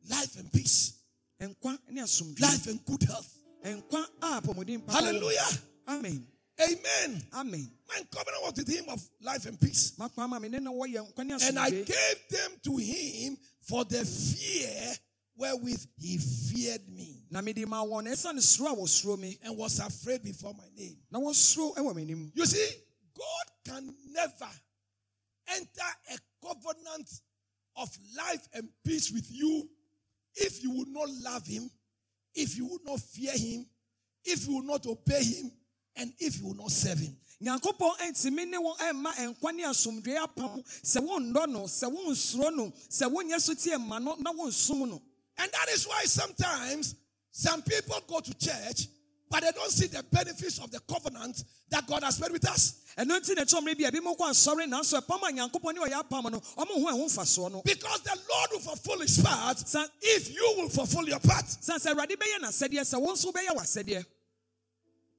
Life and peace. Life and good health. nkwa a apɔmuden pa wɔ. Hallelujah. amen Amen. amen My covenant was with him of life and peace. makwa ama me ne no wɔyɛ nkwa ne And I gave them to him for the fear wherewith he feared me na mede ma wɔn ɛsiane suro a wɔsuro and was afraid before my name. na wɔsuro wɔ m'anim You see, God can never enter a covenant of life and peace with you if you will not love him, if you will not fear him, if you will not obey him, and if you will not serve him. nyankopɔn ntumi ne wɔn ɛmma nkwa ne asomdwe apam sɛ wondɔ no sɛ wonsuro no sɛ wonyɛ so tie mma no na wonsom no And that is why sometimes some people go to church, but they don't see the benefits of the covenant that God has made with us. ɛno nti na ɛkyɛ ɔmmerɛ bi a bi mo kɔ asɔre nanso ɛpam a nyankopɔn ne ɔyɛ apam no ɔmo ho ɛho mfasoɔ no Because the Lord will fulfill his part if you will fulfill your part.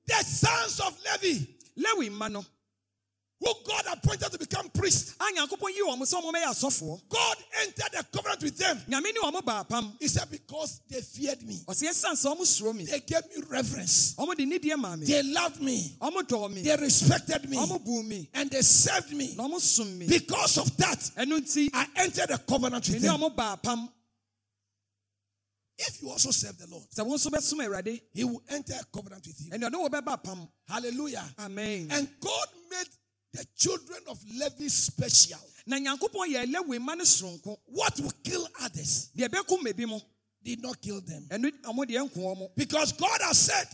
The sons of Levi, lewi mma no who God appointed to become priests, a ah, nyankopɔn yi wɔn sɛ ɔmo bɛyɛ asɔfoɔ. God entered the covenant with them. nyame ne ɔmo ba apam He said, Because they feared me, ɔsɛ ɛsiane sɛ ɔmo suro they gave me reverence, ɔmo de nidie maa they loved me, ɔmo dɔɔ me. They respected me, ɔmo bu me. And they served me. na ɔmo som me. Because of that, I entered the covenant with them. Ɔmo ba apam If you also serve the Lord, sɛ wo nso bɛsom awurade He will enter a covenant with you. ɛne ɔne wo bɛba apam Hallelujah. amen And God made the children of Levi special. na nyankopɔn yɛ lewi mma What will kill others deɛ ɛbɛko ma did not kill them. ɛno ɔmo deɛ nko Because God has said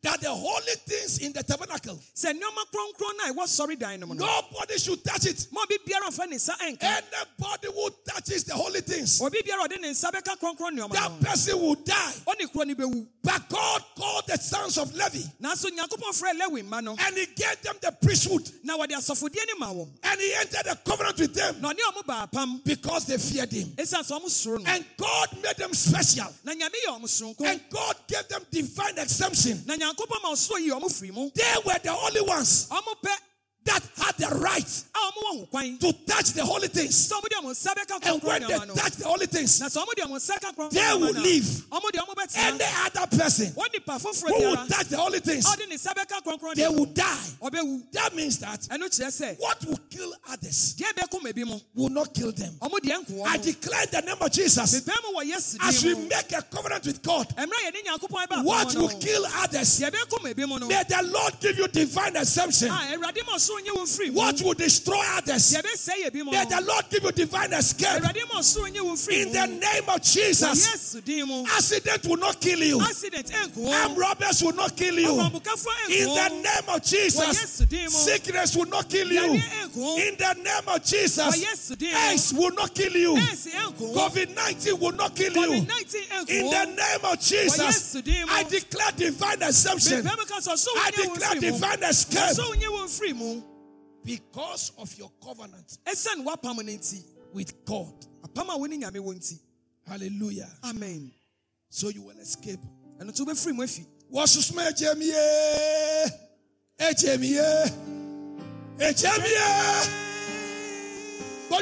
that the holy things in the tabernacle, sɛ nneɔma kronkron no a ɛwɔ sɔre dan no mu no nobody should touch it. ma obi biara mfa ne nsa ɛnka Anybody who touches the holy things, obi biara a ɔde ne nsa bɛka that person will die. ɔne kuro no bɛwu. But God called the sons of Levi. Nanso nyankopɔn frɛ lewi mma no. And He gave them the priesthood. Na wɔde asɔfodeɛ ne ma wɔn. And He entered the covenant with them. Na ɔne ɔmo ba apam. Because they feared Him. ɛsiane sɛ ɔmo And God made them special. Na nyame yɛ ɔmo and God gave them divine exemption. na nyankopɔn ma ɔsoro yi ɔmo firi They were the only ones that had the right a ɔmo wɔ ho kwan to touch the holy things. sɛ ɔmo de ɔmo nsa bɛka And when they touch the holy things, na sɛ ɔmo de ɔmo nsa ka kronkron They will no a, leave. ɔmo de ɔmo any other person wɔn nipa foforɔ who will touch the holy things, ɔde ne nsa bɛka kronkron they will die. That means that ɛno kyerɛ sɛ what will kill others deɛ bɛko ma bi mo will not kill them. ɔmo deɛ nko I declare the name of Jesus, bɛn mu wɔ yesu as we make a covenant with God, ɛmira yɛ ne nyankopɔn ɛba what will kill others, deɛ bɛko ma bi mo no may the Lord give you divine exemption. A awurade ma ɔsoro nye wɔn firi. Mu What will destroy others, deɛ bɛsɛe yɛ bi mo may the Lord give you divine escape. awurade ma ɔsoro nye wɔn firi. In the name of Jesus, mu accident will not kill you. Armed robbers will not kill you. In the name of Jesus, yesu din mu sickness will not kill you. In the name of Jesus, AIDS will not kill you. COVID 19 will not kill you. In the name of Jesus, yesu din mu I declare divine exemption. bɛn mu ka sɔ ɔsoro I nye wɔn declare firi mu divine escape ɔsoro nye wɔn firi mu because of your covenant ɛsɛn wapam ne nti with God. a nyame wɔ nti Hallelujah. amen So you will escape.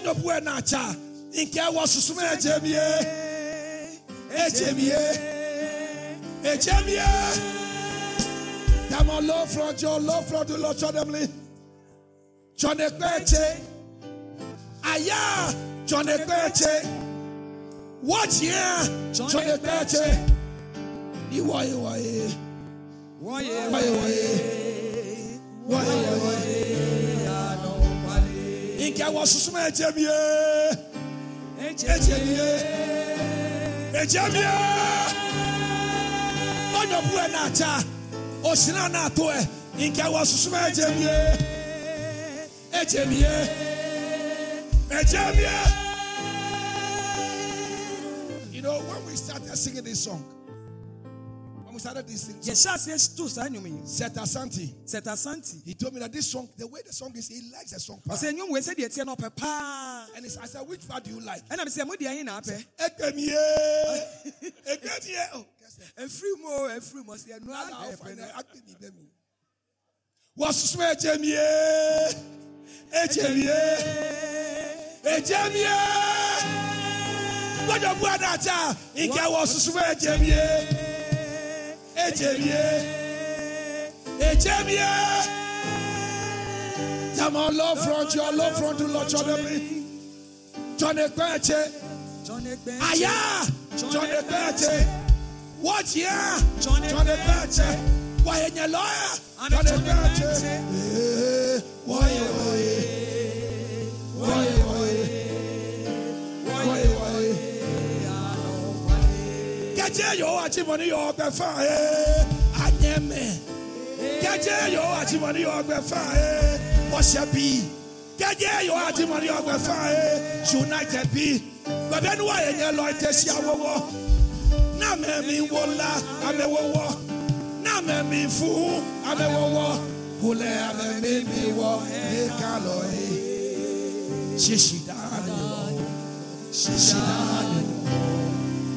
mu bue na cha, inke wasusuma ejemie, ejemie, ejemie. Come on, low front, Joe, low front, do Lord Chodemly. John Ekpeche, Aya, John Ekpeche. What here? John Ekpeche. Iwaye, iwaye. wɔyɛ Waye, waye. Waye, waye. Inke wasusuma ejemie. Ejemie. Ejemie. Onye bu ẹ na-acha. Osina na-atụ ẹ. Nke wọ susuma ejemie. Ejemie. Ejemie. You know, when we started singing this song, when we started this thing, yɛhyɛ aseɛ to saa nnwom yi Seta Santi, sɛta santi he told me that this song, the way the song is, he likes the song. ɔsɛ nnwom wei sɛdeɛ ɛteɛ no ɔpɛ paa And he- I said, which part do you like? ɛnam sɛ mode ahe na apɛ Ekemie. Ekemie. Oh, guess that. ɛfiri mu o ɛfiri mu ɔsɛ ɛno Nada, I'll find out. no Ekemie, ekemie. Ejemie. Ejemie. Ejemie. Gbọ́dọ̀ bu adata. Ike wasusuma ejemie. Ejemie. Ejemie. Tell my love front, your love front to Lord Chodemi. John Ekweche. John Ekpe Aya. John Ekweche. What year? John John Ekpe. Ekweche. Why in your lawyer? John John Ekweche. Ekpe. Eh, Why, why? Kẹ́jẹ́ yóò àjìmọ̀ní yóò ọgbẹ́ fà ẹ́ anyẹ́mẹ́. Kẹ́jẹ́ yóò àjìmọ̀ní yóò ọgbẹ́ fà ẹ́ ọ̀ṣẹ́ bí. Kẹ́jẹ́ yóò àjìmọ̀ní yóò ọgbẹ́ fà ẹ́ united bí. Gbẹ̀bẹ́ ni wàá yẹn yẹn lọ ìtẹ̀sí àwọ̀wọ̀. Náà mẹ́mi wò la amẹ́wọ̀wọ̀. Náà mẹ́mi fún amẹ́wọ̀wọ̀. Kúlẹ̀ amẹ́mi mi wọ̀ ẹ̀ kálọ̀ ẹ̀. Ṣèṣì dáadé wọ̀. Ṣèṣì dáadé wọ̀. Shidano, money, I want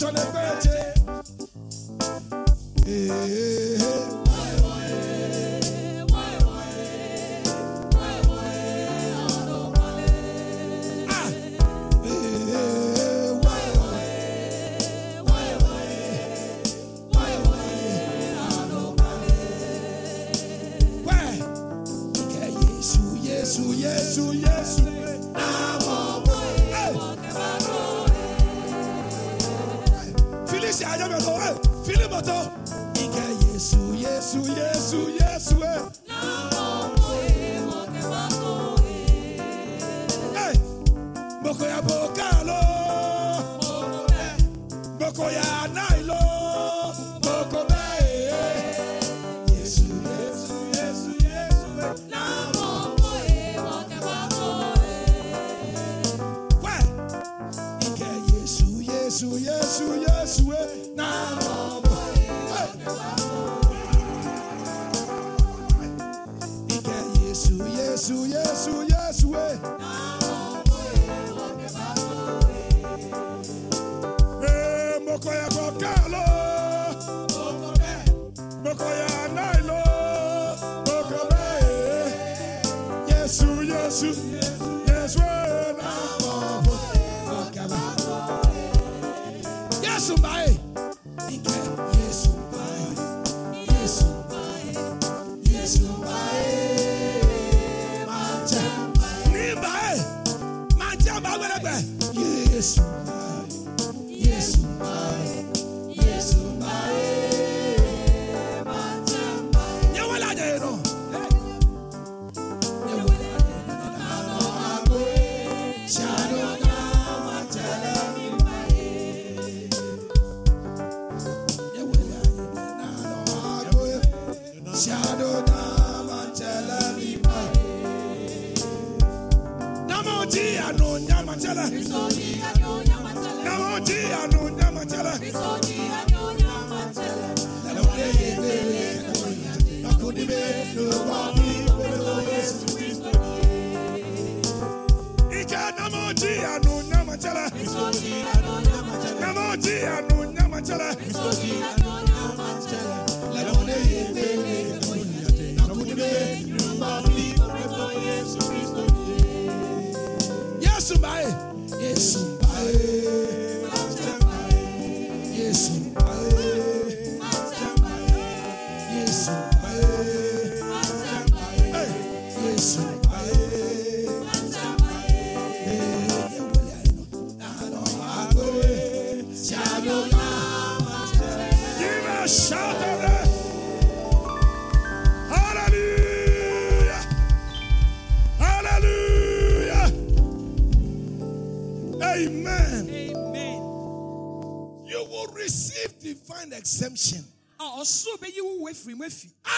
What ya, Johnny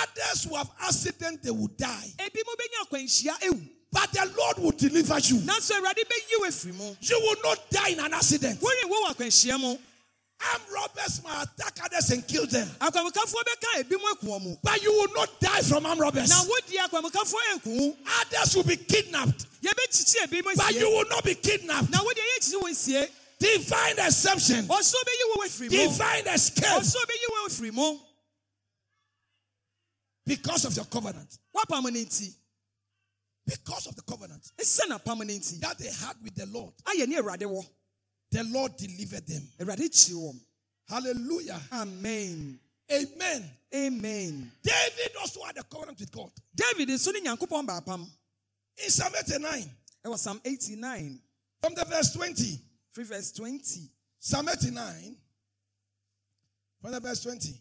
Others who have accident, they will die. ebi mo bɛnya akwanhyia ewu But the Lord will deliver you. nanso awurade bɛyi wo afiri mu You will not die in an accident. wɔnyɛ wo wɔ akwanhyia mu Armed robbers might attack others and kill them. akwamukafoɔ bɛka ebi mu aku wɔn mu But you will not die from armed robbers. na wodi akwamukafoɔ anku wo Others will be kidnapped. yɛbɛkyikyi ebi mu But you will not be kidnapped. na wodi yɛkyikyi wɔn sie Divine exception. ɔsoro bɛyi wo wɔ afiri mu Divine escape. ɔsoro bɛyi wo wɔ afiri mu Because of your covenant. What ne nti Because of the covenant n'apam ne nti that they had with the Lord. ayɛ ne awurade wɔ The Lord delivered them. awurade kyi wɔn Hallelujah. amen Amen. amen David also had a covenant with God. david nso ne nyankopɔn baapam In Psalm 89, It was psalm 89 from the verse 20. free verse 20 Psalm 89, from the verse 20.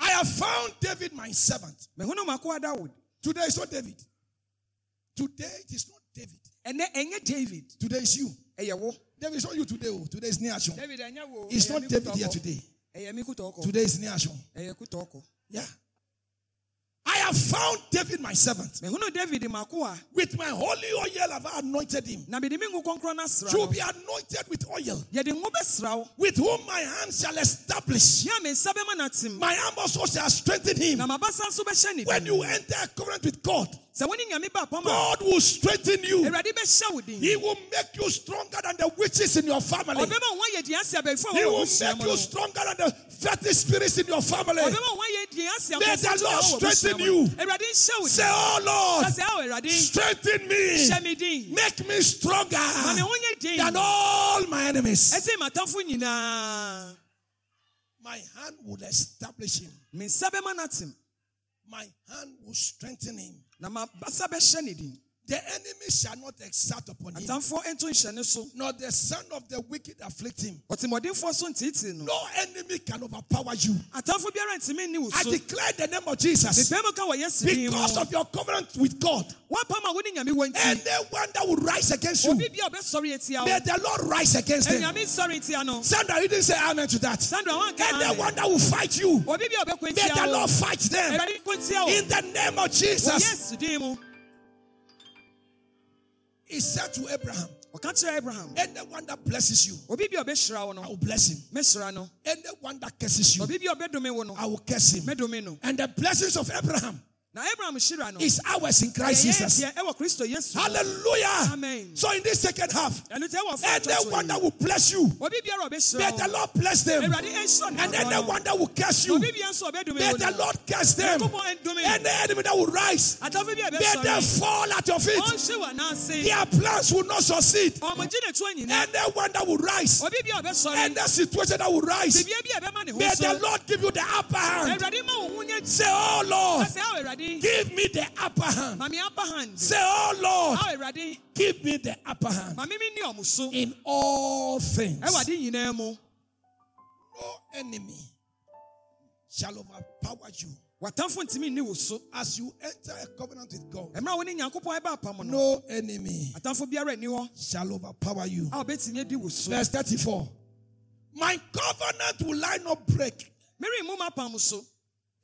I have found David my servant. mehunu makoa dawod Today is not David. Today it is not David. ɛnɛ ɛnyɛ david Today is you. David is not you today. oh. Today is Neashon. david ɛnyɛ It's not David here today. ɛyɛ me kutɔkɔ Today is Neashon. ɛyɛ kutɔkɔ Yeah. I have found David my servant. mehunu david makoa With my holy oil have I anointed him. na mede me ngo kɔnkrɔn no asra To no be anointed with oil, yɛde ngo bɛsra wo with whom my hand shall establish. yɛ a me nsa bɛma no atem My arm also shall strengthen him. na mabasa nso bɛhyɛ ne When you enter a covenant with God, sɛ wone nyame baapam a God will strengthen you. awurade bɛhyɛ wo din He will make you stronger than the witches in your family. ɔbɛma wo ayɛ diɛ ase abɛɛfo a He will make you stronger than the fetish spirits in your family. ɔbɛma wo ayɛ diɛ ase May the Lord strengthen you. no. awurade nhyɛ wo Say, Oh Lord, ka sɛ oh, ao awurade strengthen me. Make me stronger ma me ho nyɛ din than all my enemies. ɛsɛ matamfo nyinaa My hand will establish him. me nsa bɛma no atem My hand will strengthen him. Na mabasa bɛhyɛ ne din The enemy shall not exert upon him, atamfoɔ nto nhyɛ ne so. Nor the son of the wicked afflict him. ɔtemmɔdenfoɔ so ntiitii no enemy can overpower you. atamfo biara ntumi nni wo I declare the name of Jesus. mepɛ mu ka wɔ yesu din mu Because of your covenant with God, woapam a wone nyame wɔ nti anyone that will rise against you, obi bia a ɔbɛsɔre atia may the Lord rise against them. anyame sɔre tia no Sandra, you didn't say amen to that. Anyone that will fight you, obi bia a ɔbɛkɔ may the Lord fight them. awurade kɔ ntia wo In the name of Jesus, yesu din mu he said to Abraham, ɔka kyerɛ abraham Anyone that blesses you, obi bia a ɔbɛhyira wo I will bless him. mɛhyira no Anyone that curses you, obi bia a ɔbɛdome wo no I will curse him. mɛdome no And the blessings of Abraham na abraham hyira no is ours in Christ Jesus. deɛ ɛwɔ kristo yesu mu. Hallelujah. Amen. So in this second half, ɛno nti ɛwɔ anyone that will bless you, obi biara a may the Lord bless them. awurade ɛnhyira no And anyone that will curse you, obi biara nso a ɔbɛdome may the Lord curse them. Ɛndome Any enemy that will rise, atamfo bi a may them ɛbɛsɔre fall at your feet. n'ase Their plans will not succeed. ɔmogye ne toɔ nyinaa Anyone that will rise, obi bi a ɔbɛsɔre any situation that will rise, bibia bi a ɛbɛma ne ho may the Lord give you the upper hand. awurade ma wo ho nyɛ Say, Oh Lord, awurade give me the upper hand. apa hand Say, Oh Lord, give me the upper hand ma me menni ɔmo in all things. ɛwɔ ade nyinaa mu No enemy shall overpower you watamfo ntumi nni wo so as you enter a covenant with God. ɛmmerɛ a wo ne nyankopɔn ɛba apam no No enemy atamfo biara nni hɔ shall overpower you. a wobɛtumi adi wo so Verse 34. My covenant will I not break. merenmu m'apam so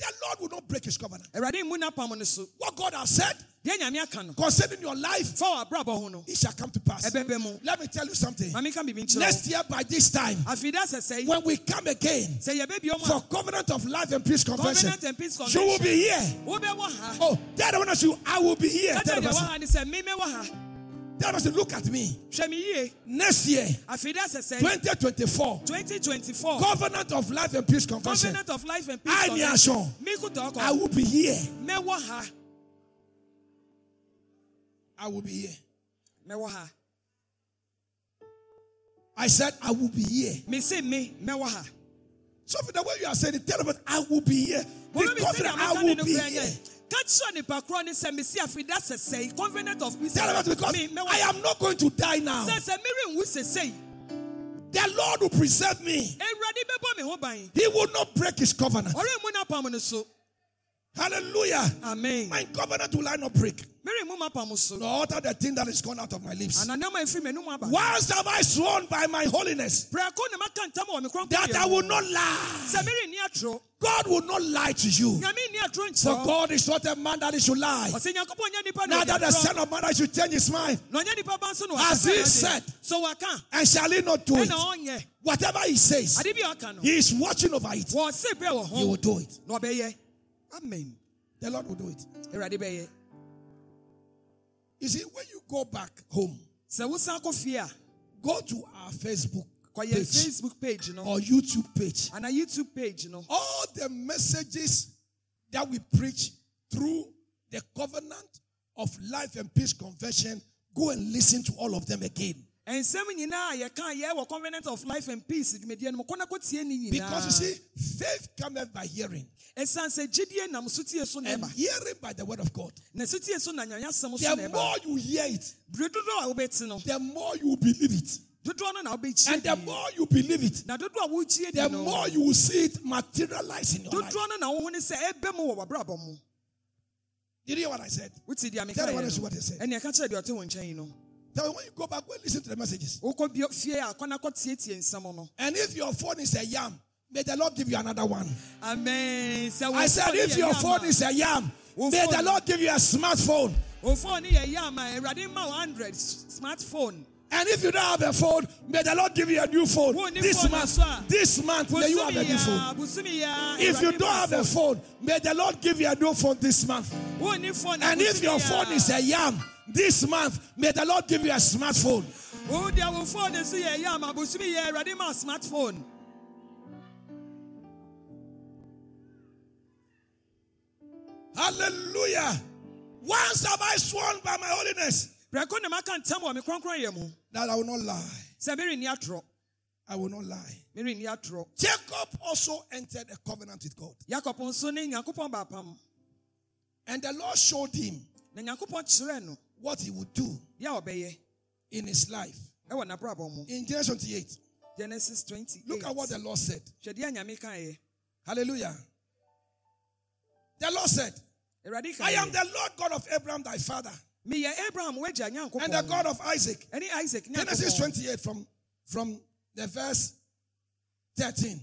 The Lord will not break his covenant. awurade mmu n'apam no so What God has said, deɛ nyame aka no concerning your life, fa wɔ abrabɔ ho no it shall come to pass. Let me tell you something. ma meka biribi nkyerɛ Next year, by this time, wo afei da sɛ sɛ when we come again for Covenant of Life and Peace Convention, you will be here. Oh, that one you, I will be here. Tell kyerɛ the deɛ wɔ person, ha ne sɛ memɛwɔ ha that person, look at me. hwɛ me yie Next year, afei da sɛ sɛ 2024, 2024 Covenant of Life and Peace Convention, covenant of life and peace I, convention I will be here. I will be here. I said, I will be here. me se me So, for the way you are saying it, tell them, I will be here. Be Wɔn mi sɛ confident, I will be here. Nyɛ ka kyerɛ nipa korɔ ne sɛ mesi afei da sɛ sɛ covenant of peace Tell them because I am not going to die now. sɛ sɛ merenwu sesei The Lord will preserve me. awurade bɛbɔ me ho ban He will not break his covenant. ɔrenmu n'apam no so Hallelujah. amen My covenant will I not break, merenmu m'apam so nor utter the thing that is gone out of my lips. ana nneɛma efiri m'anum aba Once have I sworn by my holiness prɛko ne maka ntam wɔ me kronkron that I will not lie. God will not lie to you. For God is not a man that he should lie. ɔsɛ nyankopɔn nyɛ nipa Neither the Son of Man that should change his mind. na ɔnyɛ nipa ba nso As he said. And shall he not do it? Whatever he says, ade bi a ɔka no he is watching over it. wɔse bɛ wɔ He will do it. Amen The Lord will do it. You see, when you go back home, sɛ wosan kɔ fie a go to our Facebook page facebook page no or YouTube page. ana youtube page no All the messages that we preach through the covenant of life and peace convention, go and listen to all of them again. Nsɛm nyinaa yɛka yɛ wɔ covenant of life and peace dwumadie no mu kɔ na kɔtie ne Because you see, faith cometh by hearing, ɛsiane sɛ gyidie nam so so na and hearing by the word of God. na so so na nyanya asɛm so na The more you hear it, bere dodoɔ a wobɛte no the more you believe it. dodoɔ no na wobɛkyie And the more you believe it, na dodoɔ a wokyie the more you will see it materialize in your life. dodoɔ no na wohu sɛ ɛbɛ mu wɔ w'abrabɔ mu Did you hear what I said? wote deɛ meka Tell them what yɛ else no what they said. Ɛne ɛka kyerɛ deɛ ɔte wo nkyɛn yi no Tell me when you go back, go and listen to the messages. wokɔ bio- fie a kɔ na kɔtietie nsɛm no And if your phone is a yam, may the Lord give you another one. amen I said, if your phone is a yam, may the Lord give you a smartphone. wo phone yɛ yam a awurade ma wo 100 smartphone And if you don't have a phone, may the Lord give you a new phone. This month, this month, may you have a new phone. Bosumi ya, bosumi ya, If you don't have a phone, may the Lord give you a new phone this month. Wo ni phone And if your phone is a yam, this month, may the Lord give you a smartphone. Wo deɛ wo phone nso yɛ yam a bosumi yɛ awurade ma smartphone Hallelujah. Once have I sworn by my holiness prɛko ne maka ntam wɔ me kronkron yɛ mu that I will not lie. sɛ merenni atorɔ I will not lie. Jacob also entered a covenant with God. yakob nso ne nyankopɔn baapam And the Lord showed him na nyankopɔn kyerɛɛ no what he would do deɛ a ɔbɛyɛ in his life. ɛwɔ n'abrabɔ mu. In Genesis 28, genesis 28 look at what the Lord said. hwɛ deɛ nyame kaeɛ Hallelujah. The Lord said, I am the Lord God of Abraham, thy father, and the God of isaac. Genesis 28 from, from the verse 13.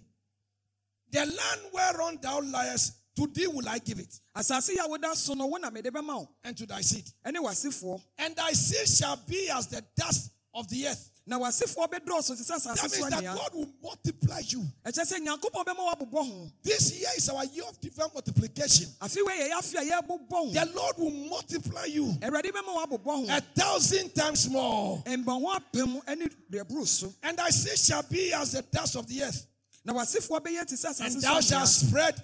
The land whereon thou liest, to thee will I give it, asase yi a woda so no wo na mede bɛma wo and to thy seed. ɛne w'asefoɔ And thy seed shall be as the dust of the earth. na w'asefoɔ bɛdɔɔso te sɛ That asase so means that God will multiply you. nyankopɔn bɛma wabobɔ ho This year is our year of divine multiplication. afe wei yɛyɛ afe a yɛbobɔ ho The Lord will multiply you awurade bɛma wabobɔ ho a thousand times more. mba ho apem ne deɛboro so And thy seed shall be as the dust of the earth. na w'asefoɔ bɛyɛ te sɛ And asase thou shalt spread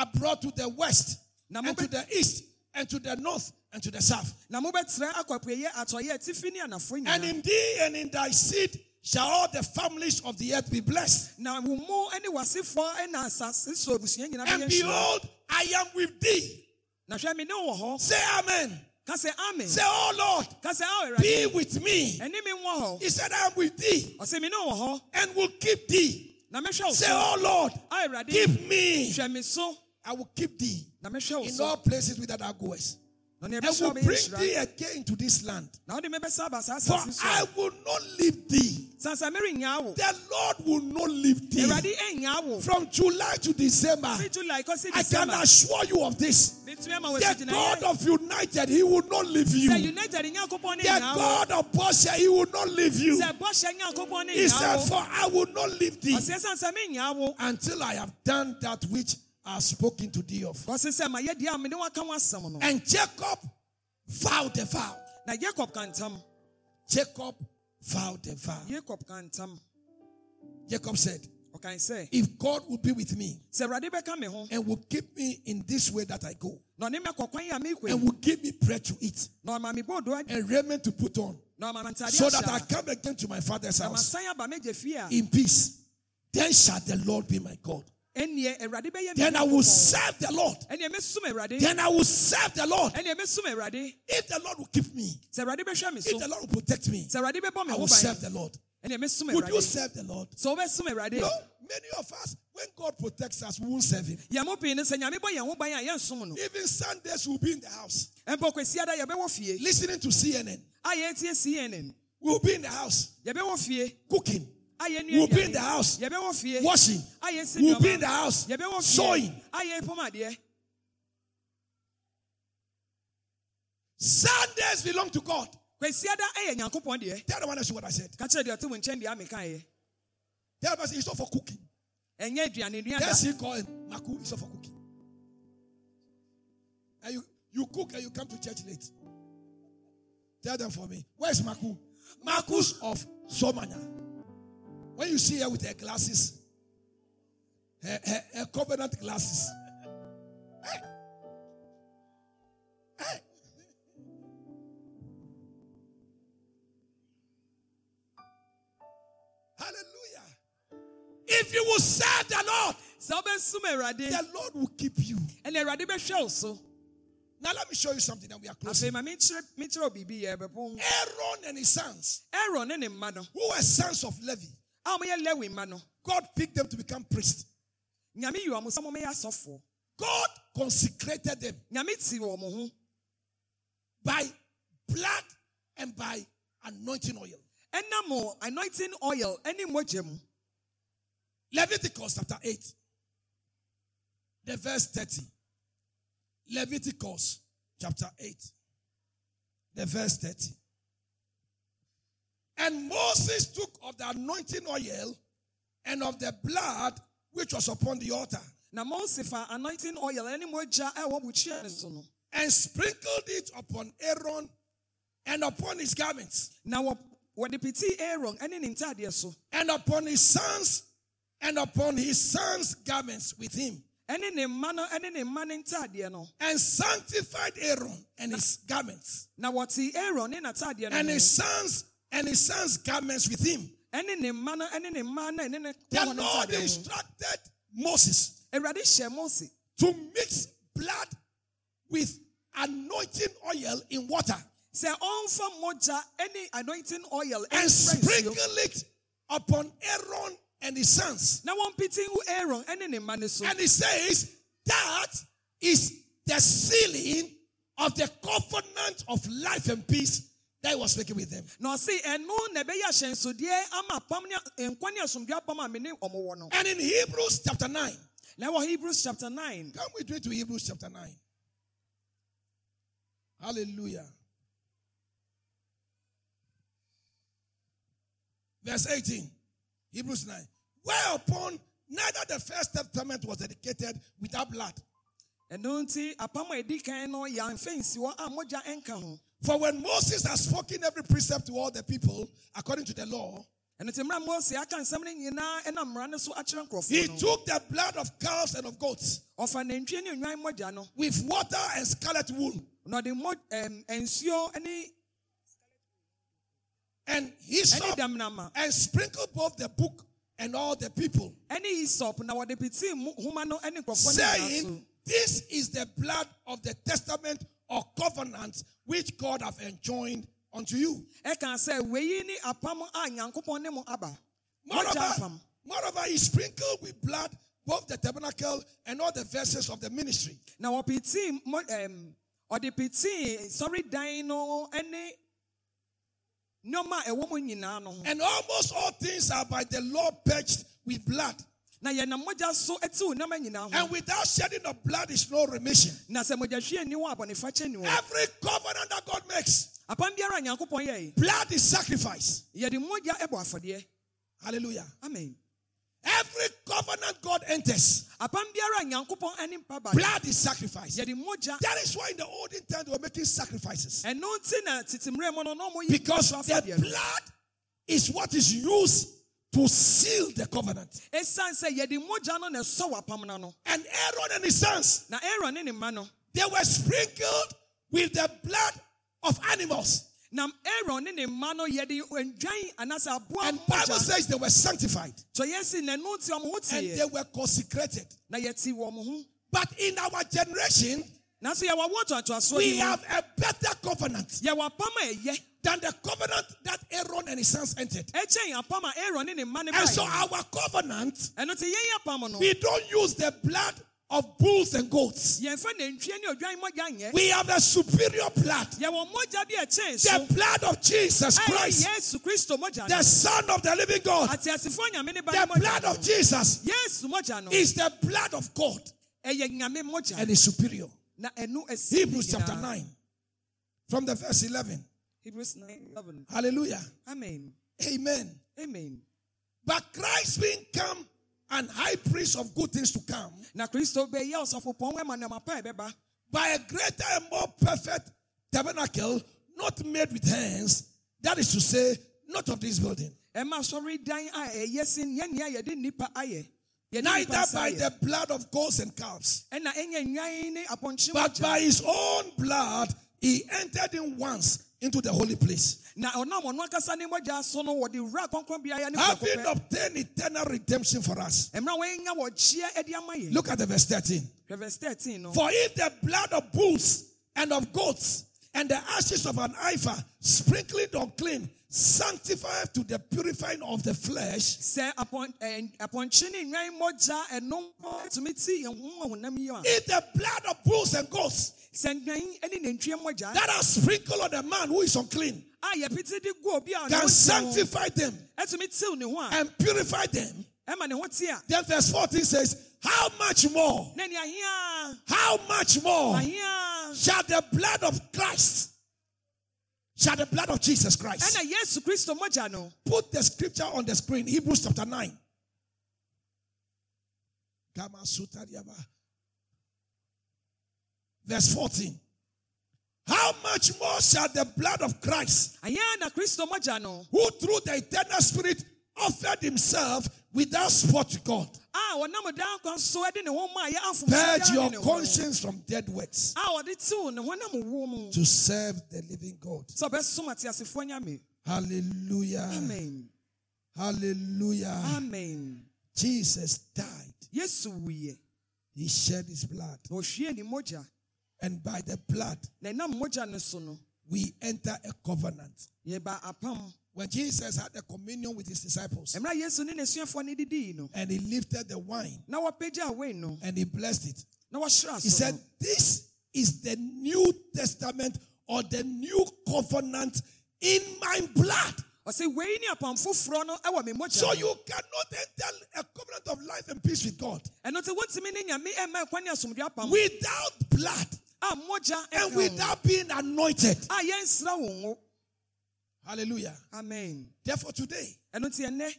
abroad to the west, and to the east, and to the north, and to the south. na mobɛtrɛ akɔ apueyɛ atɔyɛ atifi ne And in thee and in thy seed shall all the families of the earth be blessed. na wo mu ne w'asefoɔ ne asase so abusua nyinaa And behold, I am with thee. na hwɛ me ne wo wɔ Say amen. sɛ amen Say, oh Lord, sɛ ao oh, be with me. ɛne me nwɔ hɔ He said, I am with thee ɔsɛ me ne wo and will keep thee. Say, oh Lord, keep me. Hwɛ me so I will keep thee na mɛhwɛ wo in all places whither thou goest. And will bring thee again to this land. na wode mɛbɛsa aba saa For I will not leave thee. sansa merenyaa wo The Lord will not leave thee. awurade ɛnyaa wo From July to December, fi july kɔsi I can assure you of this. metumi ama wo The God of United, He will not leave you. sɛ united nyankopɔn ne The God of Bosnia, He will not leave you. He said, For I will not leave thee ɔsɛ sansa menyaa wo until I have done that which I have spoken to thee of. ɔse sɛ mayɛ deɛ a mede waka ho asɛm no And Jacob vowed a vow. Now Jacob can ntam Jacob vowed a vow. yakob ka ntam Jacob said, ɔkan sɛ If God will be with me sɛ awurade bɛka me ho and will keep me in this way that I go, na ɔne me akɔ kwan a mekɔ and will give me bread to eat na ɔma me bɔɔdo adi and raiment to put on, na ɔma me ntade so that I come again to my father's house masan aba m'agya fie a in peace, then shall the Lord be my God. Ɛnneɛ awurade bɛyɛ me Then I will serve the Lord. ɛnneɛ mɛsum awurade Then I will serve the Lord. ɛnneɛ mɛsum awurade If the Lord will keep me, sɛ awurade bɛhwɛ me if the Lord will protect me, sɛ awurade bɛbɔ me I will serve the Lord. Would you serve the Lord? awurade No, many of us, when God protects us, we won't serve Him. yɛn mo pii no sɛ nyame bɔ yɛn ho ban a yɛnsom no Even Sundays, we'll be in the house mpo kwasiada yɛbɛwɔ fie listening to CNN. We'll be in the house cooking. We'll be in the house washing. We'll be in the house sewing. Sundays belong to God. kwasiada yɛ nyankopɔn deɛ Tell the one else what I said. ka kyerɛ deɛ ɔte wo nkyɛn deɛ amekaeɛ Tell the person it's not for cooking. ɛnyɛ aduane nua Yes, he call it Maku. It's not for cooking. And you, you cook and you come to church late. Tell them for me. Where's Maku? Marcus of Somanya. When you see her with her glasses, her, her, her covenant glasses. Hey. Hey. Hallelujah. If you will serve the Lord, sɛ wobɛsum awurade the Lord will keep you. ɛne awurade bɛhwɛ wo so Now let me show you something that we are closing. ma mekyerɛ mekyerɛ wo biribi yɛ bɛpon Aaron and his sons, aaron and mma no who were sons of Levi, a wɔyɛ lewi mma no God picked them to become priests. nyame yi wɔn sɛ wɔmɛyɛ asɔfoɔ God consecrated them nyame ti wɔn ho by blood and by anointing oil. ɛnam anointing oil mogya mu Leviticus chapter 8, the verse 30. Leviticus chapter 8, the verse 30. And Moses took of the anointing oil and of the blood which was upon the altar. Na Moses fa anointing oil ne mogya a ɛwɔ bukyia ne so no and sprinkled it upon Aaron and upon his garments. Na wɔ- wɔde piti aaron ne ne ntadeɛ so. And upon his sons and upon his sons' garments with him. Ɛne ne mma no ne ne mma ne no. And sanctified Aaron and his garments. Now, na wɔte aaron ne n'atadeɛ no and his sons and his sons' garments with him. ɛne ne mma no ne ne mma no ne ne The kɔn no Lord instructed Moses awurade hyɛ mose to mix blood with anointing oil in water sɛ ɔmfa mogya ne anointing oil and sprinkle it upon Aaron and his sons. na wɔmpete ngu aaron ne ne mma no so And he says that is the sealing of the covenant of life and peace that he was making with them. na ɔse ɛno na ɛbɛyɛ ahyɛnsodeɛ ama apam ne nkwa ne asomdwe apam a me ne ɔmo wɔ no And in Hebrews chapter 9, na ɛwɔ hebrews chapter 9 Come with me to Hebrews chapter 9. Hallelujah. Verse 18. Hebrews 9. Whereupon neither the first testament was dedicated without blood. ɛno nti apam a ɛdi kan no yɛamfa nsi hɔ a mogya ɛnka ho For when Moses had spoken every precept to all the people according to the law, ɛno nti mmerɛ a mose aka nsɛm no nyinaa ɛnam mmara no so akyerɛ he took the blood of calves and of goats ɔfa nantwie ne nnwan mogya with water and scarlet wool, na ɔde mo ɛm, nsuo ne and ɛne hyssop, dɛm nama. and sprinkled both the book and all the people. ɛne hisop na wɔde pete mu- homa no ne nkurɔfoɔ no nyinaa so saying, This is the blood of the testament or covenant which God have enjoined unto you. ɛka sɛ wei ne apam a nyankopɔn ne mo aba mogya Moreover, moreover, he sprinkled with blood both the tabernacle and all the vessels of the ministry. na wɔpete mo- ɛm, ɔde pitii sɔre dan no ne nneɛma a ɛwɔ mu nyinaa no And almost all things are by the law purged with blood. Na yɛnam mogya so tew nneɛma nyinaa ho And without shedding of blood is no remission. na sɛ mogya hwie ni wɔ abɔnefakyɛ ni wɔ Every covenant that God makes, apam biara a nyankopɔn blood is sacrifice. yɛde mogya bɔ afɔdeɛ Hallelujah. amen Every covenant God enters, apam biara a nyankopɔn ani mpa ba blood is sacrifice. That is why in the olden times they were making sacrifices. ɛno nti na tete mmerɛ mu no na ɔmo yi Because the blood is what is used to seal the covenant. ɛsiane sɛ yɛde mogya no na ɛsɔ wɔ apam no no And Aaron and his sons, na aaron ne mma they were sprinkled with the blood of animals. na aaron ne ne mma no ndwan anaasɛ aboa And Bible says they were sanctified. So ti ɔmo and they were consecrated. na yɛti wɔ mo ho. But in our generation, nanso yɛwɔ awo atoatoasoɔ we have a better covenant. Yɛwɔ apam a ɛyɛ than the covenant that Aaron and his sons entered. ɛkyɛn apam a aaron ne ne mma ne And so our covenant, ɛno ti yɛn apam no we don't use the blood of bulls and goats. yɛmfa nantwie ne odwan mogya nyɛ We have a superior blood, yɛwɔ mogya bi a ɛkyɛn so the blood of Jesus Christ, yesu kristo mogya the Son of the living God. ateasefoɔ nyame ne ba The blood of Jesus is the blood of God. Ɛyɛ nyame mogya and is superior. na ɛno asi ne Hebrews chapter 9, from the verse 11. Hebrews 9 11 Hallelujah. amen. Amen. amen. But Christ being come and high priest of good things to come, na kristo bɛyɛ ɔsɔfopɔn wɔ ma nneɛma pa a ɛbɛba by a greater and more perfect tabernacle, not made with hands, that is to say, not of this building, ɛma sɔre dan a ɛyɛ sin yɛn nea yɛde nipa yɛde neither by the blood of goats and calves, ɛna ɛnyɛ nnwan ne apɔnkye but by his own blood, he entered in once into the holy place, na ɔnam ɔno ankasa ne mogya so no wɔde wura kronkron biara ne having obtained eternal redemption for us. mmerɛ a wɔanya wɔkyeɛ de ama yɛn Look at the verse 13. Verse 13 no For if the blood of bulls and of goats and the ashes of an heifer sprinkled unclean sanctify to the purifying of the flesh, sɛ apɔn- ɛn- eh, apɔnkye ne nnwan mogya ɛno tumi ti yɛn ho honam yi a if the blood of bulls and goats sɛ nnwan ne nantwie mogya that are sprinkled on the man who is unclean a yɛpete de gu obi a ne ho can sanctify them ɛtumi tew ne ho a and purify them, ɛma ne ho te a then verse 14 says, How much more? na nea ahia How much more shall the blood of Christ, shall the blood of Jesus Christ? ɛna yesu kristo mogya Put the scripture on the screen, Hebrews chapter 9. Kama sutariaba. Verse 14. How much more shall the blood of Christ, ahia na kristo mogya no who through the eternal spirit offered himself without spot to God, a wɔnam daa nkwa so de ne ho ma a purge your conscience from dead works a wɔde tew ne honam wo mu to serve the living God? sɛ ɔbɛsom ateasefoɔ nyame Hallelujah. amen Hallelujah. amen Jesus died. yesu wuyɛ He shed his blood. na ɔhwie ne mogya And by the blood, na ɛnam mogya no so we enter a covenant. When Jesus had a communion with his disciples. Mmerɛ a yesu ne n'asuafoɔ no didii no. And he lifted the wine. Na wɔapagya wei no. And he blessed it, he said, This is the New Testament or the new covenant in my blood. ɔsɛ wei ne apam foforɔ no ɛwɔ me mogya. So you cannot enter a covenant of life and peace with God ɛno nti wontumi ne nyame ɛma ɛkwa ne asomdwe apam without blood and without being anointed. a yɛnsra wo ngo Hallelujah. amen. Therefore, today, ɛno nti ɛnnɛ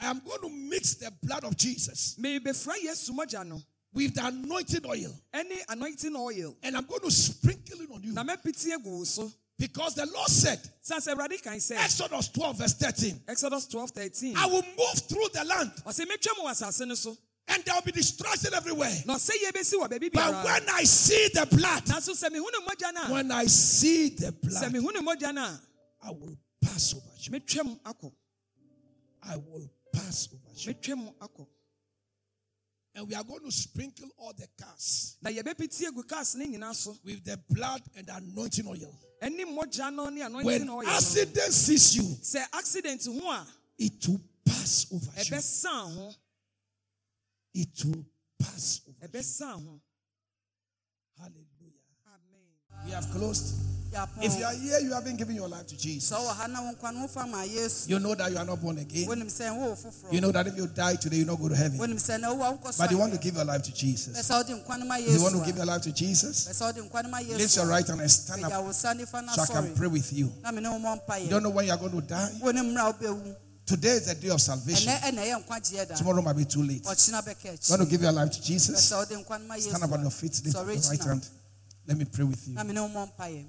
I am going to mix the blood of Jesus merebɛfra yesu mogya no with the anointing oil. Ɛne anointing oil. And I'm going to sprinkle it on you. na mɛpete agu Because the Lord said, sane sɛ awurade kan Exodus 12, verse 13, exodus 12 13 I will move through the land. Ɔsɛ mɛtwa mu wɔ so. And there will be destruction everywhere. na ɔsɛ yɛbɛsi wɔ baabi But when I see the blood, nanso sɛ mehu ne mogya no a when I see the blood, mehu ne mogya no a I will pass over you. mɛtwa mu akɔ I will pass over you. mɛtwa mu akɔ And we are going to sprinkle all the cars na yɛbɛpete agu cars ne nyinaa with the blood and the anointing oil. ɛne mogya no ne anointing When accident sees you, sɛ accident it will pass over you. It will pass over you. Hallelujah. We have closed. If you are here, you haven't given your life to Jesus. sɛ ɔwɔ ha na wo nkwa no wofa ma yesu You know that you are not born again. wonim sɛ wo foforɔ You know that if you die today, you not go to heaven. wonim sɛ na wowa wokɔ But you want to give your life to Jesus. sɛ wode nkwa no You want to give your life to Jesus? pɛ sɛ wode nkwa no ma Lift your right hand and stand up wo sa nifa no so I can pray with you. na mene wo mmɔ You don't know when you are going to die. wonim mmra wobɛwu Today is the day of salvation. ɛnɛ ɛna ɛyɛ nkwagyeɛ da Tomorrow might be too late. You want to give your life to Jesus? sɛ wode nkwa no ma Stand up on your feet. Lift your right hand. Let me pray with you. na mene wo mmɔ mpayɛ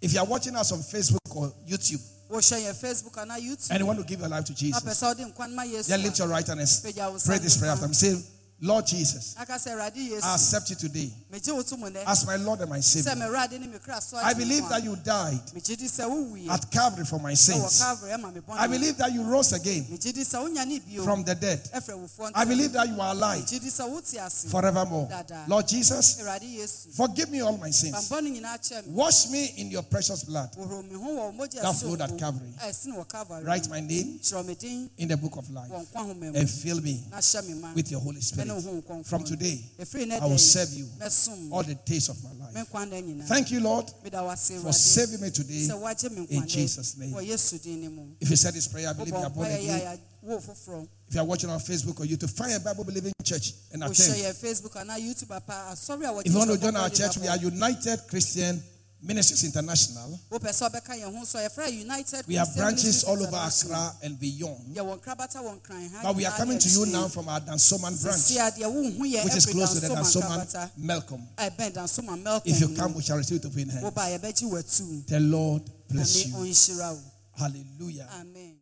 If you are watching us on Facebook or YouTube facebook anaa youtube and you want to give your life to Jesus, pɛ sɛ wode nkwa no ma yesu then lift your right hand and s- pagya wo sa pray this prayer after me. Lord Jesus, aka sɛ awurade yesu. I accept you today. Megye wo to mu nɛ as my Lord and my Savior. mewurade ne me kra so I believe that you died megye di sɛ wowuiɛ at Calvary for my sins. calvary ɛma me bɔne I believe that you rose again megye di sɛ wonya ne bio from the dead. I believe that you are alive megye di sɛ wote ase forevermore. Lord Jesus, forgive me all my sins. bambɔne nyinaa kyɛ me. Wash me in your precious blood. wɔhoro me ho wɔ mogya That flowed at Calvary. Eh, wɔ calvary. Write my name kyerɛ me din. in the book of life wɔ nkwa homa mu and fill me na hyɛ me ma. with your Holy Spirit. Ɛne wo ho nkɔmfo From today, I will serve you all the days of my life. nkwa nda nyinaa Thank you, Lord, for saving me today. sɛ woagye me in Jesus' name. wɔ yesu din ne mu If you said this prayer, I believe you are born again. If you are watching on Facebook or YouTube, find a Bible believing church and attend. yɛ facebook anaa youtube apa asɔre a wɔgye If you want to join our church, we are. United Christian Ministries International. wopɛ sɛ ɔbɛka yɛn ho so yɛfrɛ united We have branches all over. Accra and beyond. yɛwɔ nkrabata wɔ nkran ha But we are coming to you now from our Dansoman branch, Sisi adeɛ wohu yɛ which is close to the Dansoman Melcom. ɛbɛn dansoma melcom If you come, we shall receive it open hands. woba The Lord bless you. Hallelujah. amen